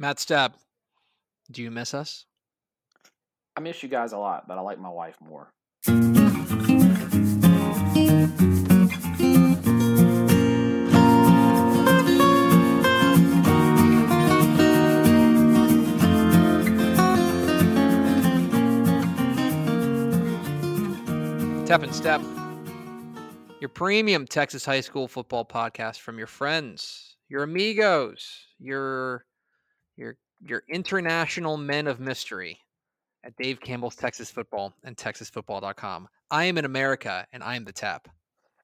Matt Stepp, do you miss us? I miss you guys a lot, but I like my wife more. Tep and Step, your premium Texas high school football podcast from your friends, your amigos, your your your international men of mystery at Dave Campbell's Texas Football and TexasFootball.com. I am in America and I am the Tep.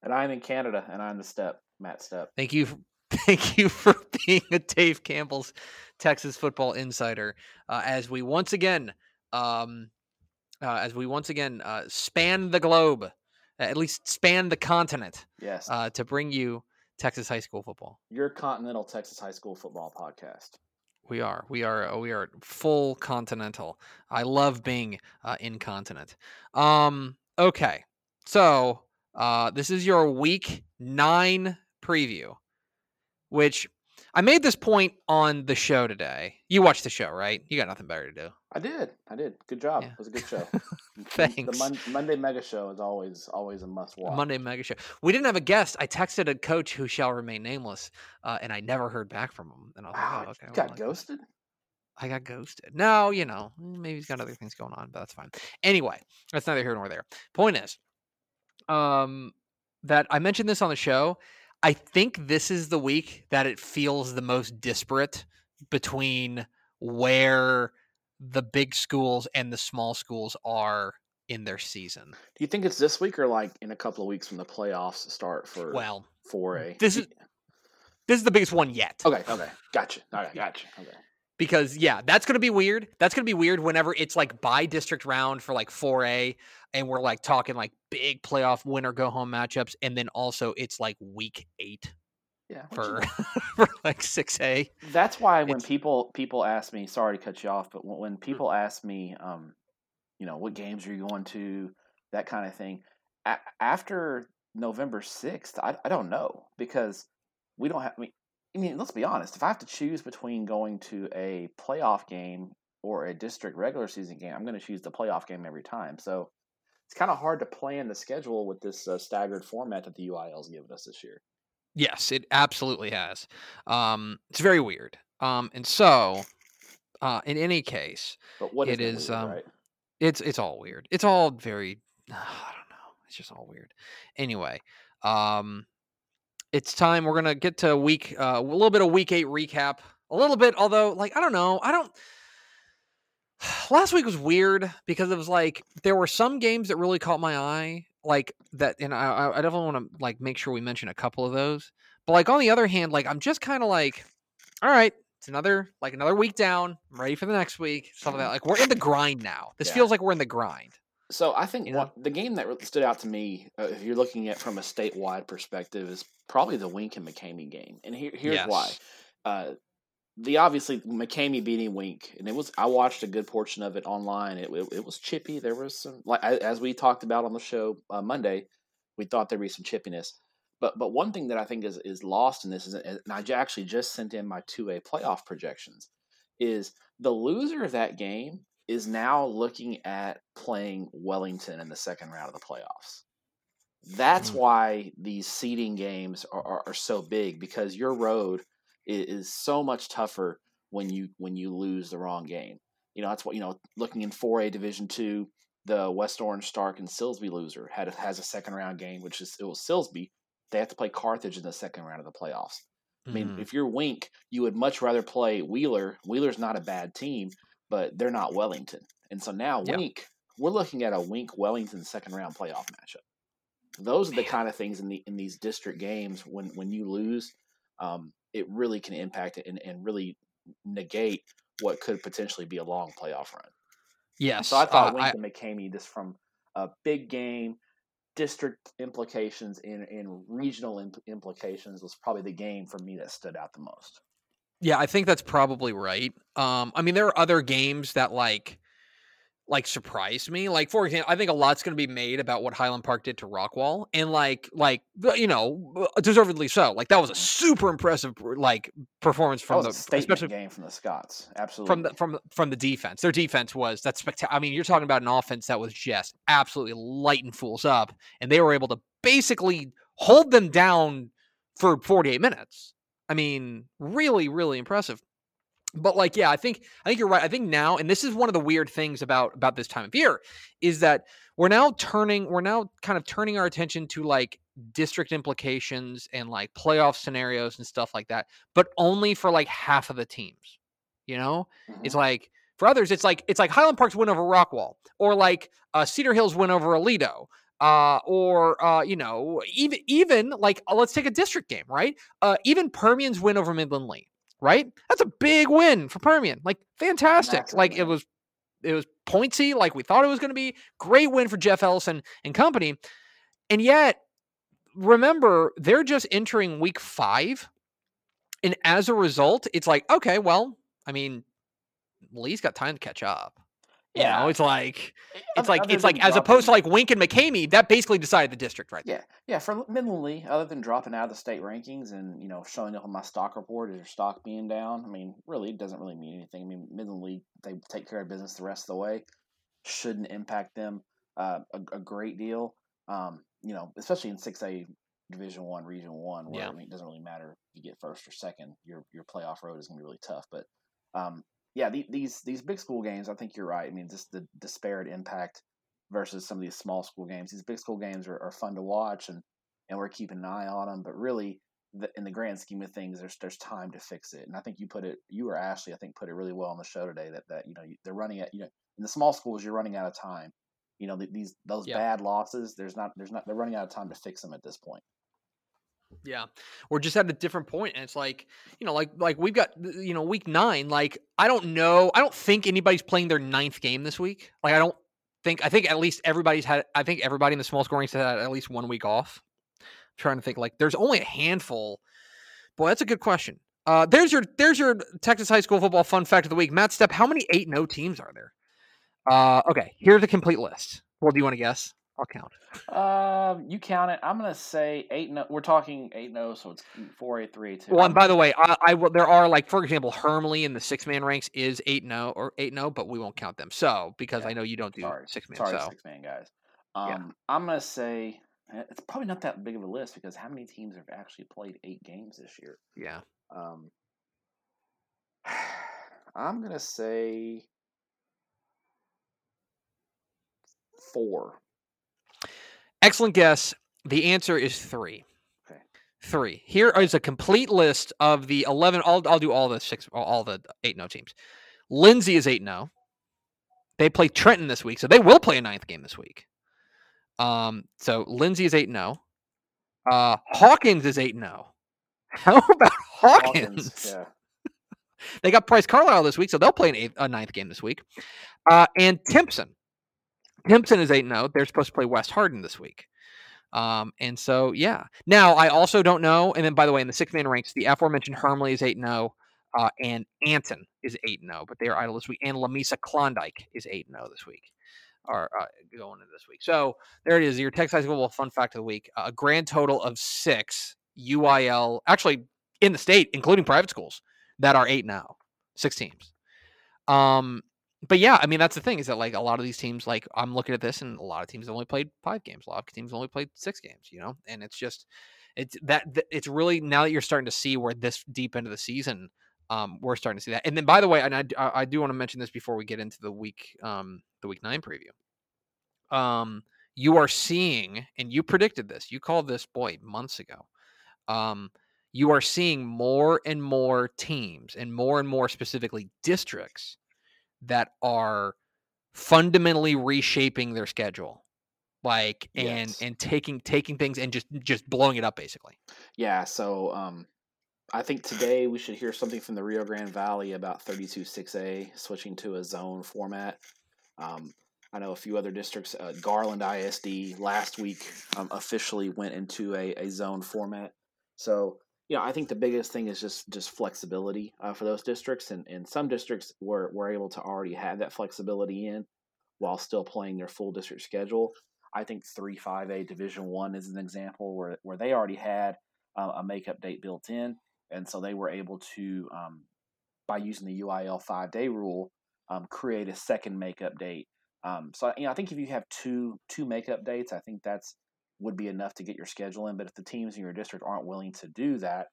And I'm in Canada and I'm the Step, Matt Stepp. Thank you, thank you for being a Dave Campbell's Texas Football Insider. Uh, as we once again, um, uh, as we once again uh, span the globe, at least span the continent, Yes. uh, to bring you Texas high school football. Your Continental Texas High School Football Podcast. We are. We are. uh, We are full continental. I love being uh, incontinent. Um. Okay. So, uh, this is your week nine preview, which I made this point on the show today. You watched the show, right? You got nothing better to do. I did. I did. Good job. Yeah. It was a good show. Thanks. The Mon- Monday Mega Show is always always a must watch. Monday Mega Show. We didn't have a guest. I texted a coach who shall remain nameless, uh, and I never heard back from him. And I was Wow, like, oh, okay. you got like- ghosted? I got ghosted. No, you know, maybe he's got other things going on, but that's fine. Anyway, that's neither here nor there. Point is, um, that I mentioned this on the show. I think this is the week that it feels the most disparate between where the big schools and the small schools are in their season. Do you think it's this week or like in a couple of weeks when the playoffs start for Well, 4A? this is- this is the biggest one yet. Okay, okay. Gotcha. All right, gotcha. Okay. because yeah, that's gonna be weird. That's gonna be weird whenever it's like bi-district round for like 4A, and we're like talking like big playoff winner go home matchups, and then also it's like week eight Yeah. for for like 6A. That's why when It's- people people ask me, sorry to cut you off, but when, when people ask me, um, you know, what games are you going to, that kind of thing, a- after November sixth, I, I don't know because we don't have. I mean, I mean, let's be honest. If I have to choose between going to a playoff game or a district regular season game, I'm going to choose the playoff game every time. So it's kind of hard to plan the schedule with this uh, staggered format that the UIL UIL's given us this year. Yes, it absolutely has. Um, it's very weird. Um, and so, uh, in any case, But what It is, weird, um, right? it's it's all weird. It's all very I don't know. It's just all weird. Anyway, um it's time we're going to get to week uh, a little bit of week 8 recap. A little bit although like I don't know. I don't Last week was weird because it was like there were some games that really caught my eye like that and I I- definitely want to like make sure we mention a couple of those. But like on the other hand, like I'm just kind of like all right, it's another like another week down. I'm ready for the next week. Something like that. Like we're in the grind now. This Yeah. feels like we're in the grind. So I think You know? one, the game that really stood out to me, uh, if you're looking at from a statewide perspective, is probably the Wink and McCamey game. And here, here's why. Uh, the obviously McCamey beating Wink, and it was I watched a good portion of it online. It, it, it was chippy. There was some like as we talked about on the show uh, Monday, we thought there'd be some chippiness. But but one thing that I think is is lost in this is, and I actually just sent in my two A playoff projections, is the loser of that game is now looking at playing Wellington in the second round of the playoffs. That's Mm. why these seeding games are, are, are so big because your road is, is so much tougher when you when you lose the wrong game. You know that's what you know. Looking in four A Division two, the West Orange Stark and Silsbee loser had has a second round game, which is it was Silsbee. They have to play Carthage in the second round of the playoffs. I mean, Mhm. if you're Wink, you would much rather play Wheeler. Wheeler's not a bad team, but they're not Wellington. And so now Yeah. Wink, we're looking at a Wink Wellington second round playoff matchup. Those are the Man. kind of things in the in these district games when when you lose, um, it really can impact and, and really negate what could potentially be a long playoff run. yes. So I thought uh, Wink I- and McCamey, just from a big game, district implications and, and regional impl- implications, was probably the game for me that stood out the most. Yeah, I think that's probably right. Um, I mean, there are other games that like like surprised me. Like for example, I think a lot's going to be made about what Highland Park did to Rockwall, and like like you know deservedly so. Like that was a Mhm. super impressive like performance from the especially game from the Scots. Absolutely. from the from from the defense. Their defense was that's spectacular. I mean, you're talking about an offense that was just absolutely lighting fools up, and they were able to basically hold them down for 48 minutes. I mean, really, really impressive. But like, yeah, I think I think you're right. I think now, and this is one of the weird things about about this time of year, is that we're now turning, we're now kind of turning our attention to like district implications and like playoff scenarios and stuff like that, but only for like half of the teams. You know, Mhm. it's like for others, it's like it's like Highland Park's win over Rockwall, or like uh, Cedar Hills win over Aledo, uh, or uh, you know, even even like uh, let's take a district game, right? Uh, even Permian's win over Midland Lee, right? That's a big win for Permian, like fantastic. Massive like it was it was pointsy, like we thought it was going to be. Great win for Jeff Ellison and company, and yet remember they're just entering week five, and as a result, it's like okay, well, I mean, Lee's got time to catch up. You Yeah. know, it's like it's like other it's like as opposed to like Wink and McCamey, that basically decided the district right there. Yeah, yeah. For Midland Lee, other than dropping out of the state rankings and you know showing up on my stock report your stock being down, I mean, really, it doesn't really mean anything. I mean, Midland Lee, they take care of business the rest of the way. Shouldn't impact them uh, a, a great deal. Um, you know, especially in six A Division One, Region One, where Yeah. I mean, it doesn't really matter if you get first or second. Your your playoff road is going to be really tough. But um, yeah, the, these these big school games, I think you're right. I mean, just the disparate impact versus some of these small school games. These big school games are, are fun to watch, and and we're keeping an eye on them. But really, the, in the grand scheme of things, there's there's time to fix it. And I think you put it, you or Ashley, I think put it really well on the show today. That that you know you- they're running at you know in the small schools you're running out of time. You know th- these those Yeah. bad losses. There's not there's not they're running out of time to fix them at this point. Yeah. We're just at a different point and it's like, you know, like like we've got you know, week 9, like I don't know, I don't think anybody's playing their ninth game this week. Like I don't think I think at least everybody's had I think everybody in the small scoring has had at least one week off. trying to think like there's only a handful. Boy, that's a good question. Uh there's your there's your Texas high school football fun fact of the week. Matt Stepp, how many 8 no teams are there? Uh okay, here's a complete list. Well, do you want to guess? I'll count. Um, you count it. I'm gonna say eight. No, we're talking eight. No, so it's four eight three two. Well, and by the way, I, I will. There are like, for example, Hermleigh in the six man ranks is eight no or eight no, but we won't count them. So because Yeah, I know you don't do sorry, six man. sorry, so six man guys. Yeah. Um, I'm gonna say eh, it's probably not that big of a list because how many teams have actually played eight games this year? yeah, Um, I'm gonna say four. Excellent guess. The answer is three. Okay. Three. Here is a complete list of the eleven. I'll I'll do all the six, all the eight no teams. Lindsay is eight no. They play Trenton this week, so they will play a ninth game this week. Um, so Lindsay is eight no. Uh, Hawkins is eight no. How about Hawkins? yeah. They got Price Carlisle this week, so they'll play an eighth, a ninth game this week. Uh, and Timpson. Timpson is 8 0. They're supposed to play West Hardin this week. Um, and so, yeah. Now, I also don't know. And then, by the way, in the six man ranks, the aforementioned Hermleigh is 8 0. Uh, and Anton is 8 0, but they are idle this week. And Lamesa Klondike is 8 0 this week, or uh, going into this week. So there it is. Your Texas High School fun fact of the week. A grand total of six UIL, actually in the state, including private schools, that are eight now, six teams. Um, but yeah, I mean that's the thing is that like a lot of these teams, like I'm looking at this, and a lot of teams only played five games. A lot of teams only played six games. You know, and it's just it's that it's really now that you're starting to see where this deep into the season, um, we're starting to see that. And then by the way, and I I do want to mention this before we get into the week um the week nine preview. Um, you are seeing, and you predicted this. You called this boy months ago. Um, you are seeing more and more teams and more and more specifically districts that are fundamentally reshaping their schedule like and Yes. and taking taking things and just just blowing it up basically Yeah, so um, I think today we should hear something from the Rio Grande Valley about 32 6A switching to a zone format. Um, I know a few other districts. Uh, Garland ISD last week um, officially went into a, a zone format. So, you know, I think the biggest thing is just just flexibility uh, for those districts, and, and some districts were were able to already have that flexibility in. while still playing their full district schedule. I think three five A Division One is an example where where they already had uh, a makeup date built in, and so they were able to, um, by using the UIL five day rule, um, create a second makeup date. Um, so you know, I think if you have two two makeup dates, I think that's would be enough to get your schedule in. But if the teams in your district aren't willing to do that,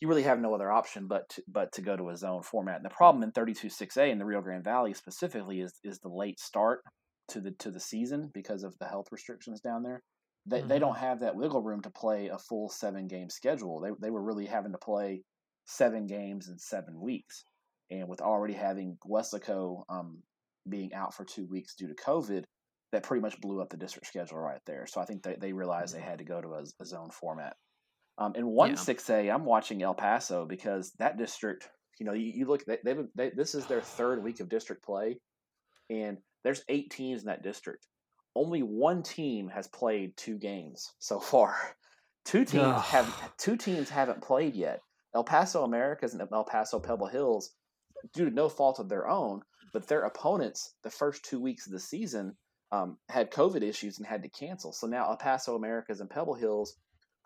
you really have no other option but to, but to go to a zone format. And the problem in 32-6A in the Rio Grande Valley specifically is is the late start to the to the season because of the health restrictions down there. They mm-hmm. they don't have that wiggle room to play a full seven game schedule. They they were really having to play seven games in seven weeks, and with already having Weslaco um, being out for two weeks due to COVID, that pretty much blew up the district schedule right there. So I think they, they realized mm-hmm. they had to go to a, a zone format. Um, in one six A, I'm watching El Paso because that district, you know, you, you look they, they've they, this is their third week of district play, and there's eight teams in that district. Only one team has played two games so far. Two teams Ugh. have two teams haven't played yet. El Paso Americas and El Paso Pebble Hills, due to no fault of their own, but their opponents the first two weeks of the season um, had COVID issues and had to cancel. So now El Paso Americas and Pebble Hills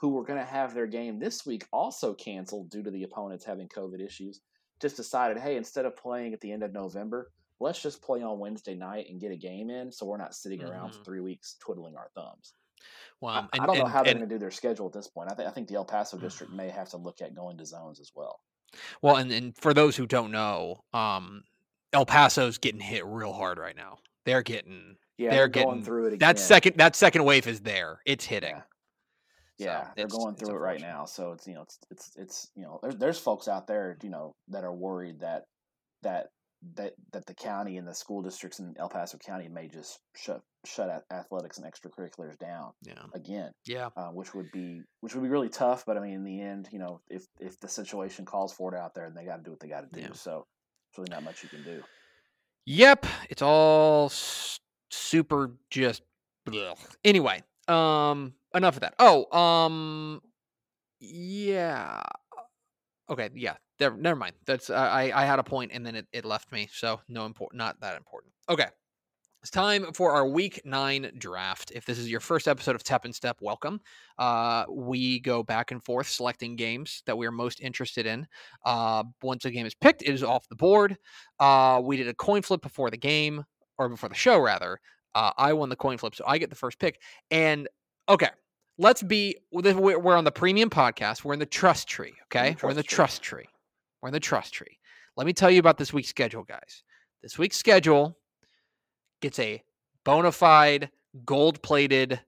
who were going to have their game this week also canceled due to the opponents having COVID issues, just decided, hey, instead of playing at the end of November, let's just play on Wednesday night and get a game in so we're not sitting around mm-hmm. for three weeks twiddling our thumbs. Well, I, and, I don't know and, how they're going to do their schedule at this point. I, th- I think the El Paso district may have to look at going to zones as well. Well, and, and for those who don't know, um, El Paso's getting hit real hard right now. They're getting yeah, they're, they're getting through it. Again. That second that second wave is there. It's hitting. Yeah. Yeah, so they're going through it right now. So it's you know it's it's it's you know there's there's folks out there you know that are worried that that that that the county and the school districts in El Paso County may just shut shut athletics and extracurriculars down yeah. again. Yeah, uh, which would be which would be really tough. But I mean, in the end, you know, if if the situation calls for it out there, and they got to do what they got to do. Yeah. So there's really not much you can do. Yep, it's all super just. Bleh. Anyway, um, enough of that. Oh, um, yeah. Okay, yeah. There, never mind. That's uh, I I had a point and then it, it left me. So no important, not that important. Okay. It's time for our week nine draft. If this is your first episode of Tep and Step, welcome. Uh, we go back and forth selecting games that we are most interested in. Uh, once a game is picked, it is off the board. Uh, we did a coin flip before the game, or before the show, rather. Uh, I won the coin flip, so I get the first pick. And okay, let's be we're on the premium podcast. We're in the trust tree. Okay, trust we're in the tree. trust tree. We're in the trust tree. Let me tell you about this week's schedule, guys. This week's schedule gets a bona fide gold plated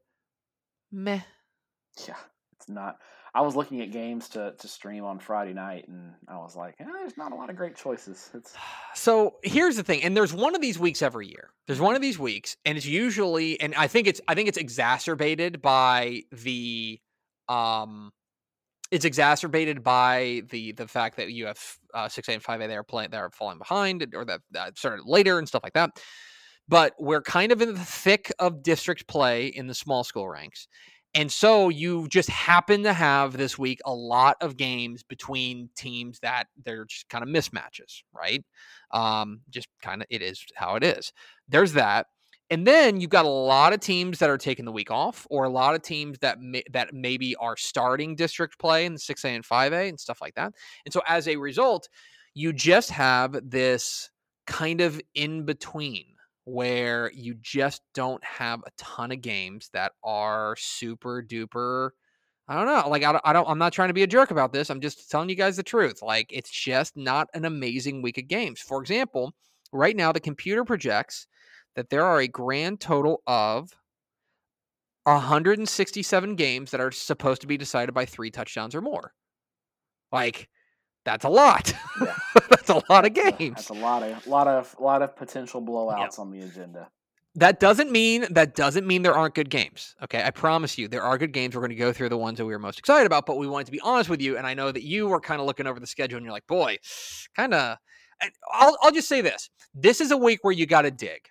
meh. Yeah, it's not. I was looking at games to, to stream on Friday night, and I was like, eh, "There's not a lot of great choices." It's... So here's the thing, and there's one of these weeks every year. There's one of these weeks, and it's usually, and I think it's, I think it's exacerbated by the, um, it's exacerbated by the the fact that you have uh, six A and five A they are playing, they are falling behind, or that, that started later and stuff like that. But we're kind of in the thick of district play in the small school ranks. And so you just happen to have this week a lot of games between teams that they're just kind of mismatches, right? Um, just kind of it is how it is. There's that. And then you've got a lot of teams that are taking the week off, or a lot of teams that may, that maybe are starting district play in the 6A and 5A and stuff like that. And so as a result, you just have this kind of in between where you just don't have a ton of games that are super duper I don't know. Like I don't, I don't I'm not trying to be a jerk about this. I'm just telling you guys the truth. Like it's just not an amazing week of games. For example, right now the computer projects that there are a grand total of 167 games that are supposed to be decided by 3 touchdowns or more. Like that's a lot. Yeah. that's a lot of games. That's a lot of lot of lot of potential blowouts yep. on the agenda. That doesn't mean that doesn't mean there aren't good games. Okay, I promise you there are good games. We're going to go through the ones that we were most excited about, but we wanted to be honest with you. And I know that you were kind of looking over the schedule and you're like, boy, kind of. I'll I'll just say this: this is a week where you got to dig.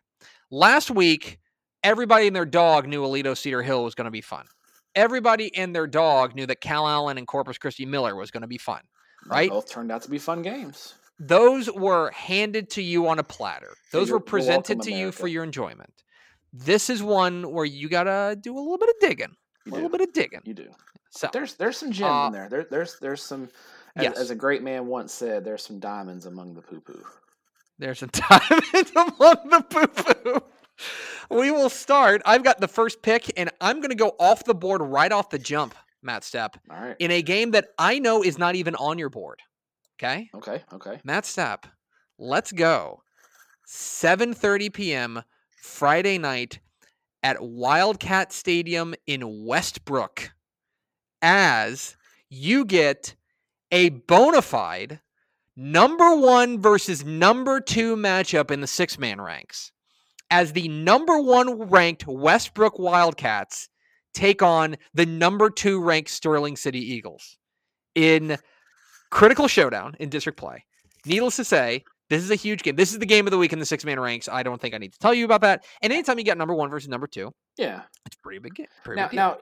Last week, everybody and their dog knew Aledo Cedar Hill was going to be fun. Everybody and their dog knew that Calallen and Corpus Christi Miller was going to be fun right? They both turned out to be fun games. those were handed to you on a platter. Those you're- were presented welcome, to you for your enjoyment. This is one where you gotta do a little bit of digging. You a little do. bit of digging. You do. So There's there's some gems Uh, in there. There there's there's some. As, Yes. as a great man once said, there's some diamonds among the poo poo. there's a diamond among the poo poo. We will start. I've got the first pick, and I'm gonna go off the board right off the jump, Matt Stepp, All right. in a game that I know is not even on your board. Okay? Okay. Okay. Matt Stepp, let's go. 7:30 p.m. Friday night at Wildcat Stadium in Westbrook as you get a bona fide number 1 versus number 2 matchup in the six-man ranks. As the number 1 ranked Westbrook Wildcats take on the number 2 ranked Sterling City Eagles in critical showdown in district play. Needless to say, this is a huge game. This is the game of the week in the six man ranks. I don't think I need to tell you about that. And anytime you get number one versus number two, Yeah. it's pretty big game. Pretty Now big now,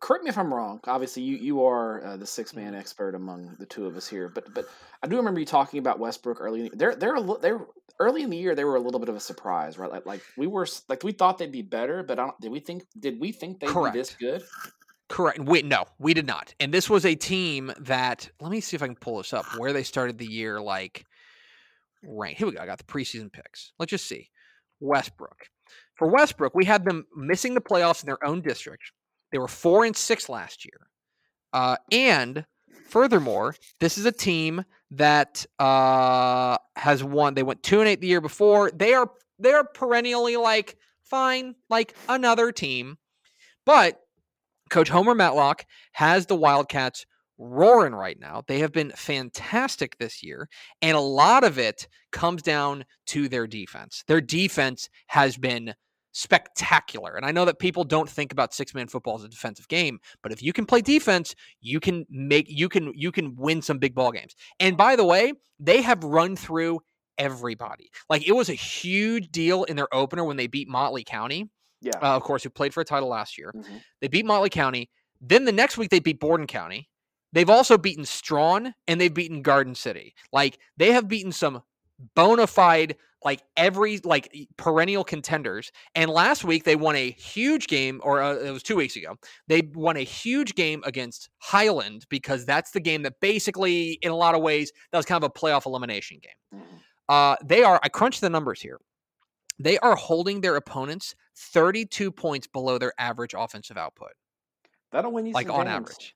correct me if I'm wrong. Obviously, you you are uh, the six Mm-hmm. man expert among the two of us here. But but I do remember you talking about Westbrook early. In, they're they're they're early in the year. They were a little bit of a surprise, right? Like like we were like we thought they'd be better, but I don't, did we think did we think they'd be this good? Correct. Wait, no, we did not. And this was a team that let me see if I can pull this up where they started the year. Like, right here we go. I got the preseason picks. Let's just see. Westbrook. For Westbrook, we had them missing the playoffs in their own district. They were four and six last year. Uh, and furthermore, this is a team that uh, has won. They went two and eight the year before. They are they are perennially like fine, like another team. But Coach Homer Matlock has the Wildcats roaring right now. They have been fantastic this year, and a lot of it comes down to their defense. Their defense has been spectacular. And I know that people don't think about six-man football as a defensive game, but if you can play defense, you can make you can you can win some big ball games. And by the way, they have run through everybody. Like it was a huge deal in their opener when they beat Motley County, Yeah. uh, of course, who played for a title last year. Mhm. They beat Motley County. Then the next week they beat Borden County. They've also beaten Strawn and they've beaten Garden City. Like they have beaten some bona fide, like every like perennial contenders. And last week they won a huge game, or uh, it was two weeks ago. They won a huge game against Highland because that's the game that basically, in a lot of ways, that was kind of a playoff elimination game. Uh, they are. I crunched the numbers here. They are holding their opponents 32 points below their average offensive output That'll win you like on games. average.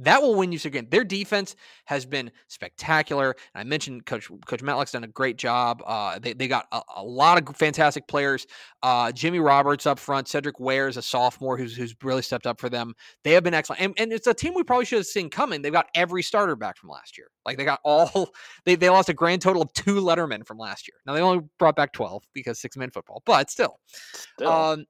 That will win you some games. Their defense has been spectacular. And I mentioned Coach Coach Matlock's done a great job. Uh, they, they got a, a lot of fantastic players. Uh, Jimmy Roberts up front, Cedric Ware is a sophomore who's who's really stepped up for them. They have been excellent, and, and it's a team we probably should have seen coming. They've got every starter back from last year. Like they got all they they lost a grand total of two Lettermen from last year. Now they only brought back twelve because six man football, but still. Still. Um,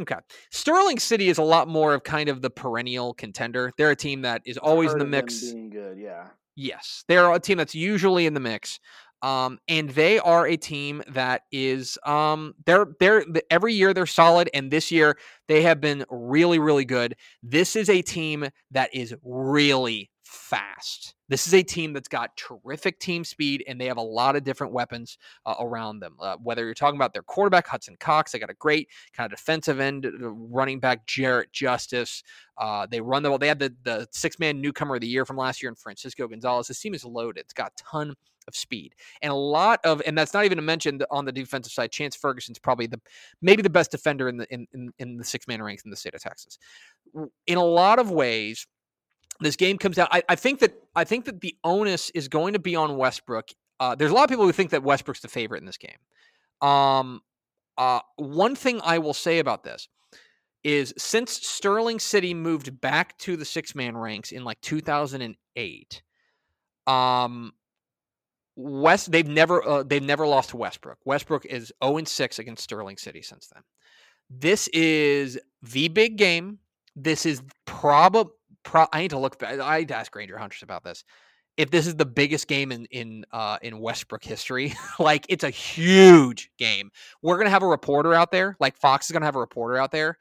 okay. Sterling City is a lot more of kind of the perennial contender. They're a team that is always in the mix. Being good, yeah. Yes, they're a team that's usually in the mix. Um, and they are a team that is um they're they're every year they're solid and this year they have been really really good. This is a team that is really fast. This is a team that's got terrific team speed and they have a lot of different weapons uh, around them. Uh, whether you're talking about their quarterback Hudson Cox, they got a great kind of defensive end uh, running back Jarrett Justice. Uh, they run the ball. They had the the six man newcomer of the year from last year in Francisco Gonzalez. This team is loaded. It's got a ton of speed and a lot of, and that's not even to mention on the defensive side. Chance Ferguson's probably the maybe the best defender in the in in, in the six man ranks in the state of Texas. In a lot of ways, this game comes out. I, I think that I think that the onus is going to be on Westbrook. Uh, there's a lot of people who think that Westbrook's the favorite in this game. Um, uh, one thing I will say about this is since Sterling City moved back to the six man ranks in like 2008, um, West they've never uh, they've never lost to Westbrook. Westbrook is 0 and 6 against Sterling City since then. This is the big game. This is probably pro- I need to look back. I need to ask Granger Huntress about this. If this is the biggest game in in uh, in Westbrook history, like it's a huge game. We're gonna have a reporter out there. Like Fox is gonna have a reporter out there.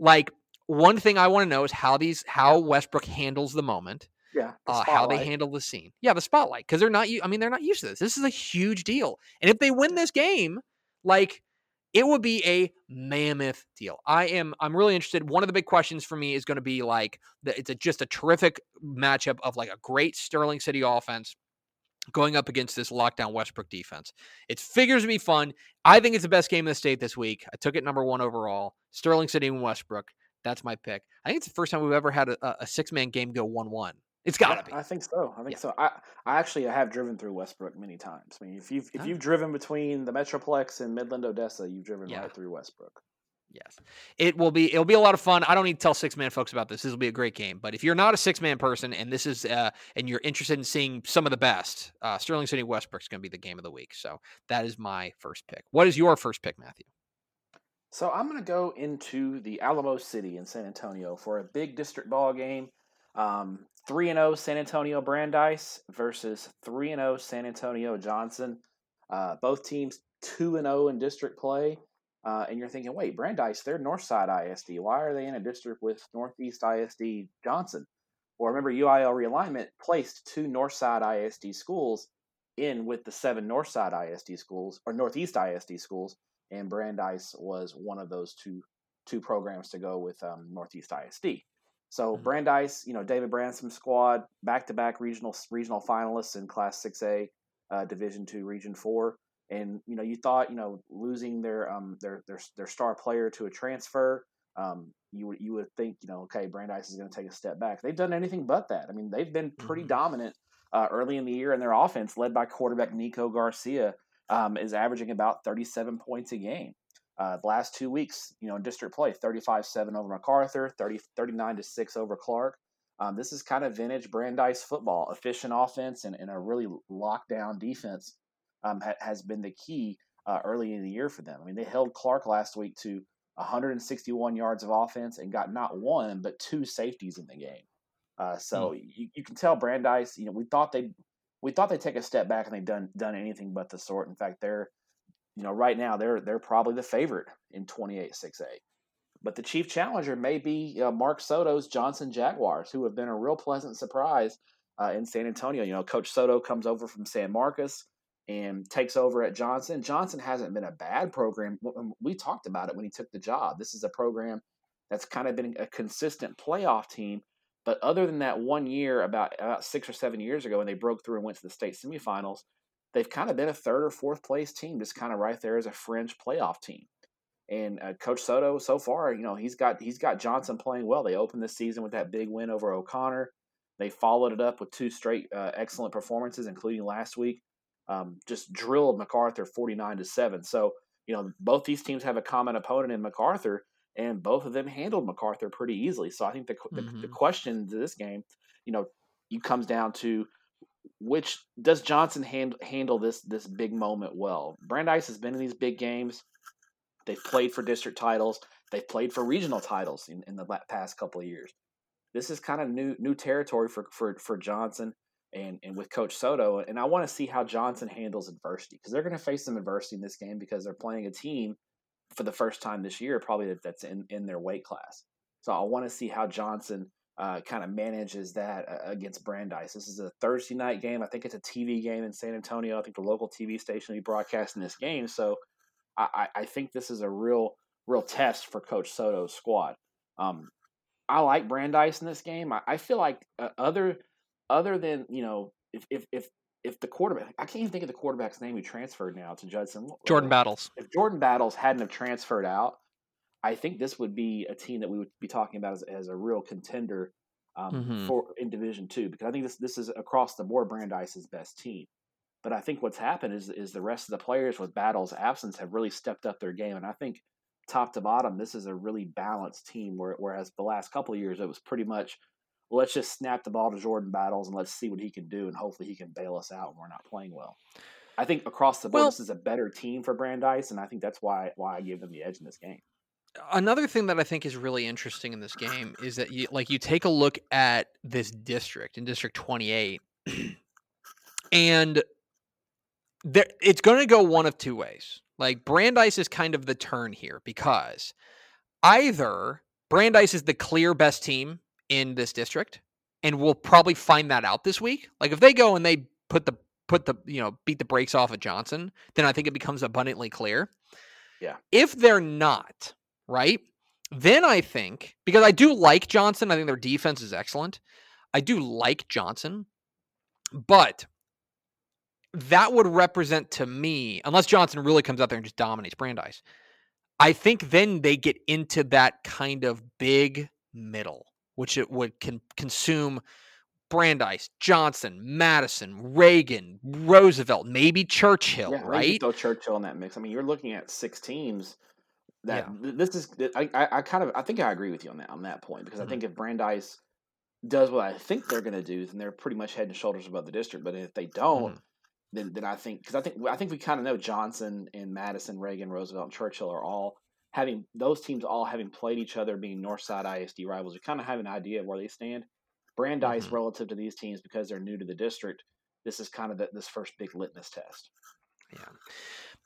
Like one thing I want to know is how these how Westbrook handles the moment. Yeah, uh, how they handle the scene. Yeah, the spotlight because they're not. I mean, they're not used to this. This is a huge deal, and if they win this game, like it would be a mammoth deal. I am I'm really interested. One of the big questions for me is going to be like it's a, just a terrific matchup of like a great Sterling City offense going up against this lockdown Westbrook defense. It figures to be fun. I think it's the best game in the state this week. I took it number one overall. Sterling City and Westbrook. That's my pick. I think it's the first time we've ever had a, a six man game go one one. It's got to yeah, be. I think so. I think yeah. so. I, I actually have driven through Westbrook many times. I mean, if you've if you've driven between the Metroplex and Midland Odessa, you've driven yeah. right through Westbrook. Yes, it will be. It'll be a lot of fun. I don't need to tell six man folks about this. This will be a great game. But if you're not a six man person and this is uh, and you're interested in seeing some of the best, uh, Sterling City Westbrook is going to be the game of the week. So that is my first pick. What is your first pick, Matthew? So I'm going to go into the Alamo City in San Antonio for a big district ball game. Um, 3 and 0 San Antonio Brandeis versus 3 and 0 San Antonio Johnson. Uh, both teams 2 and 0 in district play. Uh, and you're thinking, wait, Brandeis, they're Northside ISD. Why are they in a district with Northeast ISD Johnson? Well, remember, UIL realignment placed two Northside ISD schools in with the seven Northside ISD schools or Northeast ISD schools, and Brandeis was one of those two two programs to go with um, Northeast ISD. So mm-hmm. Brandeis, you know, David Bransom squad, back to back regional regional finalists in Class 6A, uh, Division Two, Region Four, and you know, you thought you know losing their um their their their star player to a transfer, um, you would you would think you know, okay, Brandeis is going to take a step back. They've done anything but that. I mean, they've been pretty mm-hmm. dominant uh, early in the year, and their offense, led by quarterback Nico Garcia, um, is averaging about 37 points a game. Uh, the last two weeks, you know, in district play, 35-7 over MacArthur, 30, 39 to 6 over Clark. Um, this is kind of vintage Brandeis football. Efficient offense and, and a really lockdown defense um, ha- has been the key uh, early in the year for them. I mean, they held Clark last week to 161 yards of offense and got not one but two safeties in the game. Uh, so mm. you, you, can tell Brandeis. You know, we thought they we thought they'd take a step back and they've done done anything but the sort. In fact, they're you know, right now they're they're probably the favorite in 28-6A. But the chief challenger may be uh, Mark Soto's Johnson Jaguars, who have been a real pleasant surprise uh, in San Antonio. You know, Coach Soto comes over from San Marcos and takes over at Johnson. Johnson hasn't been a bad program. We talked about it when he took the job. This is a program that's kind of been a consistent playoff team. But other than that one year, about about six or seven years ago, when they broke through and went to the state semifinals, they've kind of been a third or fourth place team, just kind of right there as a fringe playoff team. And uh, Coach Soto, so far, you know, he's got he's got Johnson playing well. They opened the season with that big win over O'Connor. They followed it up with two straight uh, excellent performances, including last week. Um, just drilled MacArthur forty nine to seven. So you know, both these teams have a common opponent in MacArthur, and both of them handled MacArthur pretty easily. So I think the mm-hmm. the, the question to this game, you know, you comes down to which does Johnson hand, handle this this big moment well? Brandeis has been in these big games. They've played for district titles. They've played for regional titles in, in the past couple of years. This is kind of new new territory for for, for Johnson and, and with Coach Soto. And I want to see how Johnson handles adversity because they're going to face some adversity in this game because they're playing a team for the first time this year, probably that's in, in their weight class. So I want to see how Johnson uh, kind of manages that uh, against Brandeis. This is a Thursday night game. I think it's a TV game in San Antonio. I think the local TV station will be broadcasting this game. So I, I think this is a real, real test for Coach Soto's squad. Um, I like Brandeis in this game. I, I feel like uh, other, other than you know, if if if if the quarterback, I can't even think of the quarterback's name who transferred now to Judson. Jordan Battles. If Jordan Battles hadn't have transferred out, I think this would be a team that we would be talking about as, as a real contender um, mm-hmm. for in Division Two because I think this this is across the board Brandeis's best team. But I think what's happened is is the rest of the players with Battle's absence have really stepped up their game, and I think top to bottom this is a really balanced team. Where, whereas the last couple of years it was pretty much let's just snap the ball to Jordan Battles and let's see what he can do, and hopefully he can bail us out when we're not playing well. I think across the board, well, this is a better team for Brandeis, and I think that's why why I give them the edge in this game another thing that I think is really interesting in this game is that you like you take a look at this district in District 28, and there it's going to go one of two ways. Like Brandeis is kind of the turn here because either Brandeis is the clear best team in this district, and we'll probably find that out this week. Like if they go and they put the put the you know beat the brakes off of Johnson, then I think it becomes abundantly clear. Yeah. If they're not right, then I think because I do like Johnson, I think their defense is excellent. I do like Johnson, but that would represent to me, unless Johnson really comes out there and just dominates Brandeis, I think then they get into that kind of big middle, which it would can consume Brandeis, Johnson, Madison, Reagan, Roosevelt, maybe Churchill, Yeah, right? throw Churchill in that mix. I mean, you're looking at six teams. That Yeah. this is. I, I, I kind of. I think I agree with you on that on that point because Mhm. I think if Brandeis does what I think they're going to do, then they're pretty much head and shoulders above the district. But if they don't, Mhm. then then I think because I think I think we kind of know Johnson and Madison, Reagan, Roosevelt, and Churchill are all having those teams all having played each other, being Northside ISD rivals. We kind of have an idea of where they stand. Brandeis Mhm. relative to these teams because they're new to the district. This is kind of the, this first big litmus test. Yeah.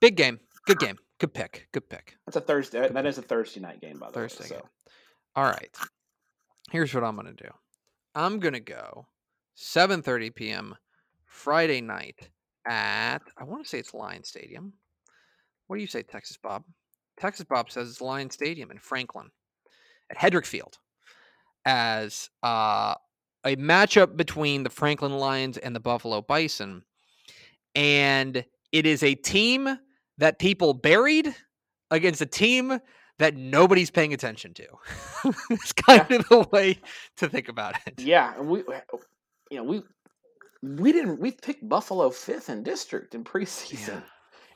Big game. Good game. Good pick. Good pick. That's a Thursday. That is a Thursday night game, by the Thursday way. So game. All right. Here's what I'm going to do. I'm going to go 7:30 p.m. Friday night at I want to say it's Lion Stadium. What do you say, Texas Bob? Texas Bob says it's Lion Stadium in Franklin at Hedrick Field as uh, a matchup between the Franklin Lions and the Buffalo Bison. And it is a team that people buried against a team that nobody's paying attention to. it's kind of the way to think about it. yeah, and we, you know, we we didn't we picked Buffalo fifth in district in preseason,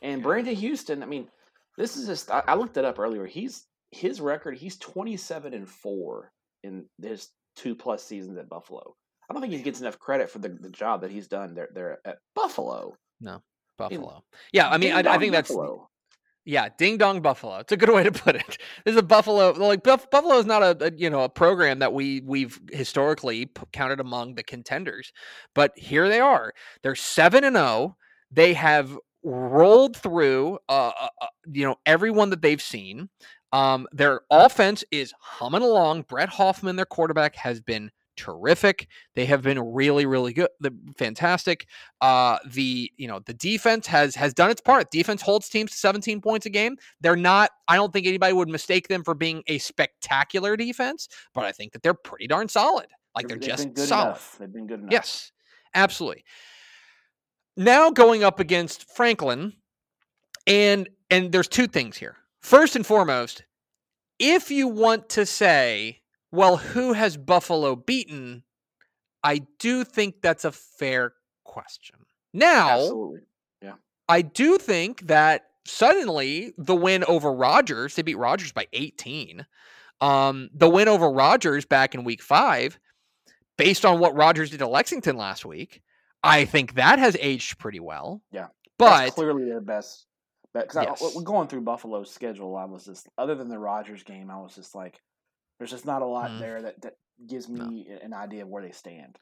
and Yeah. Brandon Houston. I mean, this is just. I, I looked it up earlier. He's his record. He's twenty seven and four in his two plus seasons at Buffalo. I don't think he gets enough credit for the, the job that he's done there there at Buffalo. Buffalo. Yeah, I mean, I, I think that's Buffalo. yeah, ding dong Buffalo. It's a good way to put it. This is a Buffalo. Like Buff, Buffalo is not a, a you know a program that we we've historically p- counted among the contenders, but here they are. They're seven and zero. They have rolled through uh, uh, uh, you know everyone that they've seen. Um, their offense is humming along. Brett Hoffman, their quarterback, has been terrific. They have been really, really good. The fantastic. Uh, the you know the defense has has done its part. Defense holds teams to 17 points a game. They're not. I don't think anybody would mistake them for being a spectacular defense, but I think that they're pretty darn solid. Like they're They've just been good solid. enough. They've been good enough. Yes, absolutely. Now going up against Franklin, and and there's two things here. First and foremost, if you want to say, well, who has Buffalo beaten? I do think that's a fair question. Now, absolutely. I do think that suddenly the win over Rogers, they beat Rogers by 18. Um, the win over Rogers back in week five, based on what Rogers did to Lexington last week, I think that has aged pretty well. Yeah. But That's clearly their best. Because Yes. we're going through Buffalo's schedule. I was just, other than the Rogers game, I was just like, there's just not a lot Mm. there that, that gives No. me an idea of where they stand.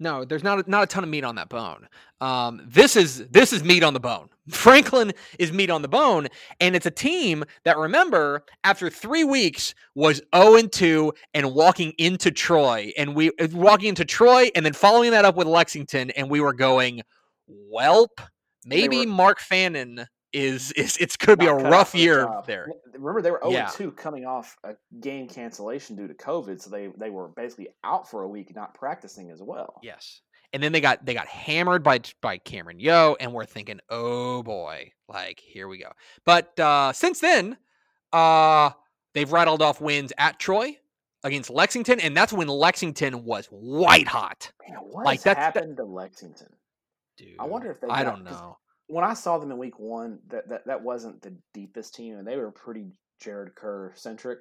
no, there's not a, not a ton of meat on that bone. Um, this is this is meat on the bone. Franklin is meat on the bone, and it's a team that remember after three weeks was 0 and 2 and walking into Troy, and we uh, walking into Troy, and then following that up with Lexington, and we were going, welp, maybe were- Mark Fannin is is it's going to be a Not cut out rough the year job. there. Remember, they were 0 Yeah. 2 coming off a game cancellation due to COVID, so they, they were basically out for a week, not practicing as well. Yes. And then they got they got hammered by by Cameron Yoe, and we're thinking, oh boy, like here we go. But uh since then, uh they've rattled off wins at Troy against Lexington, and that's when Lexington was white hot. Man, what Like, has that's- that- happened to Lexington? Dude, I wonder if they I got- don't know. When I saw them in week one, that that, that wasn't the deepest team, and they were pretty Jared Kerr centric.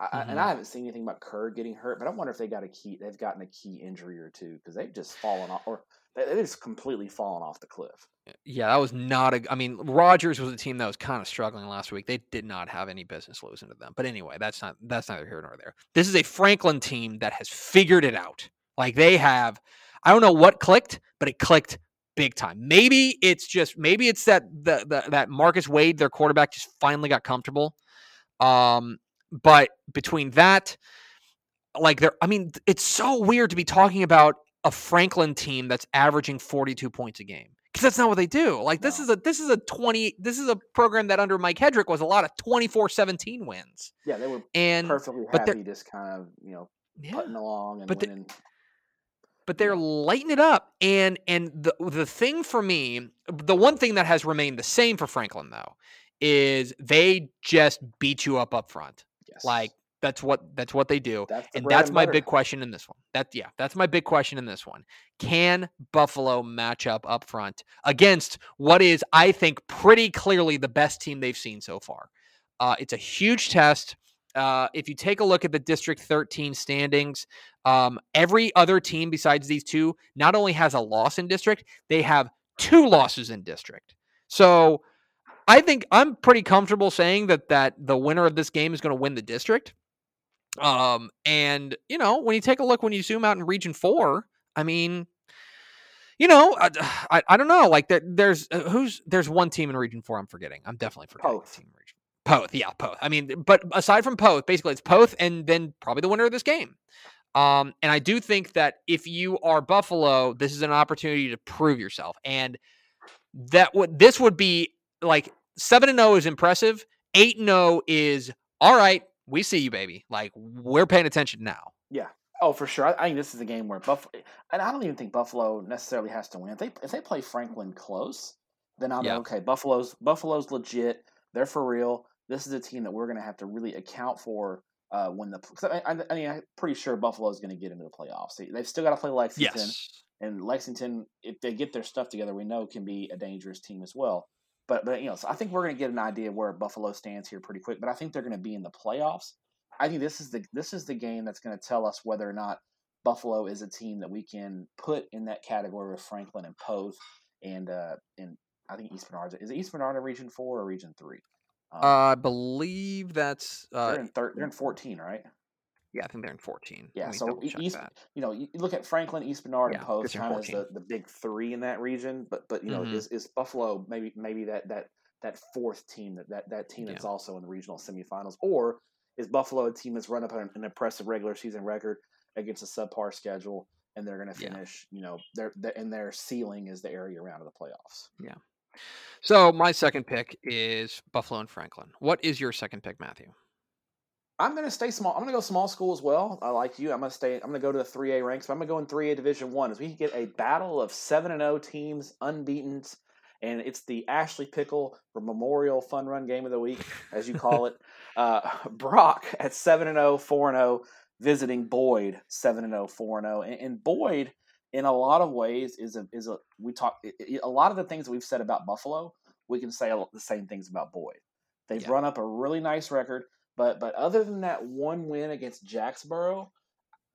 Mhm. and I haven't seen anything about Kerr getting hurt, but I wonder if they got a key. They've gotten a key injury or two because they've just fallen off, or they- they've just completely fallen off the cliff. Yeah, that was not a. I mean, Rogers was a team that was kind of struggling last week. They did not have any business losing to them. But anyway, that's not that's neither here nor there. This is a Franklin team that has figured it out. Like they have. I don't know what clicked, but it clicked big time. Maybe it's just maybe it's that the, the that Marcus Wade, their quarterback, just finally got comfortable. Um, but between that, like they're. I mean, it's so weird to be talking about a Franklin team that's averaging 42 points a game because that's not what they do. Like this No. is a this is a 20 this is a program that under Mike Hedrick was a lot of 24-17 wins. Yeah, they were And perfectly but they're- happy, just kind of you know yeah, putting along and But the- winning. But they're lighting it up. And and the the thing for me, the one thing that has remained the same for Franklin though, is they just beat you up up front. yes, Like that's what that's what they do. that's the and that's my butter. big question in this one. That yeah, that's my big question in this one. Can Buffalo match up up front against what is, I think, pretty clearly the best team they've seen so far? Uh, it's a huge test. Uh, if you take a look at the District 13 standings, um, every other team besides these two not only has a loss in district, they have two losses in district. So I think I'm pretty comfortable saying that that the winner of this game is going to win the district. Um, and you know, when you take a look, when you zoom out in Region Four, I mean, you know, I, I, I don't know. Like there, there's uh, who's there's one team in Region Four I'm forgetting. I'm definitely forgetting. Poth. Team in region. Poth, yeah, Poth. I mean, but aside from Poth, basically it's Poth and then probably the winner of this game. Um, and I do think that if you are Buffalo, this is an opportunity to prove yourself, and that would this would be like seven and zero is impressive. Eight and zero is all right. We see you, baby. Like we're paying attention now. Yeah. Oh, for sure. I, I think this is a game where Buffalo, and I don't even think Buffalo necessarily has to win. If they if they play Franklin close, then I'm Yeah. Okay, Buffalo's Buffalo's legit. They're for real. This is a team that we're going to have to really account for uh, when the. Cause I, I, I mean, I'm pretty sure Buffalo's going to get into the playoffs. They, they've still got to play Lexington, and Lexington, if they get their stuff together, we know can be a dangerous team as well. But but you know, so I think we're going to get an idea of where Buffalo stands here pretty quick. But I think they're going to be in the playoffs. I think this is the this is the game that's going to tell us whether or not Buffalo is a team that we can put in that category with Franklin and Poth and uh and I think East Bernard is it East Bernard in Region Four or Region Three? Um, I believe that's uh, they're in thir- they're in fourteen, right? yeah, I think they're in 14. Yeah, so East, that. you know, you look at Franklin, East Bernard, Yeah, and Poth, kind of as the, the big three in that region. But but you know, Mhm. is, is Buffalo maybe maybe that that that fourth team that that, that team Yeah. that's also in the regional semifinals, or is Buffalo a team that's run up an, an impressive regular season record against a subpar schedule, and they're going to Yeah. finish, you know, their, their and their ceiling is the area around of the playoffs. So my second pick is Buffalo and Franklin. What is your second pick, Matthew? I'm going to stay small. I'm going to go small school as well. I like you. I'm going to stay. I'm going to go to the 3A ranks. But I'm going to go in 3A Division One as we can get a battle of seven and zero teams, unbeaten, and it's the Ashley Pickle Memorial Fun Run Game of the Week, as you call it. Uh, Brock at seven and 0, 4 and zero, visiting Boyd seven and 0, 4 and zero, and and Boyd in a lot of ways is a is a we talk a lot of the things that we've said about Buffalo. We can say the same things about Boyd. They've Yeah. run up a really nice record. But but other than that one win against Jacksboro,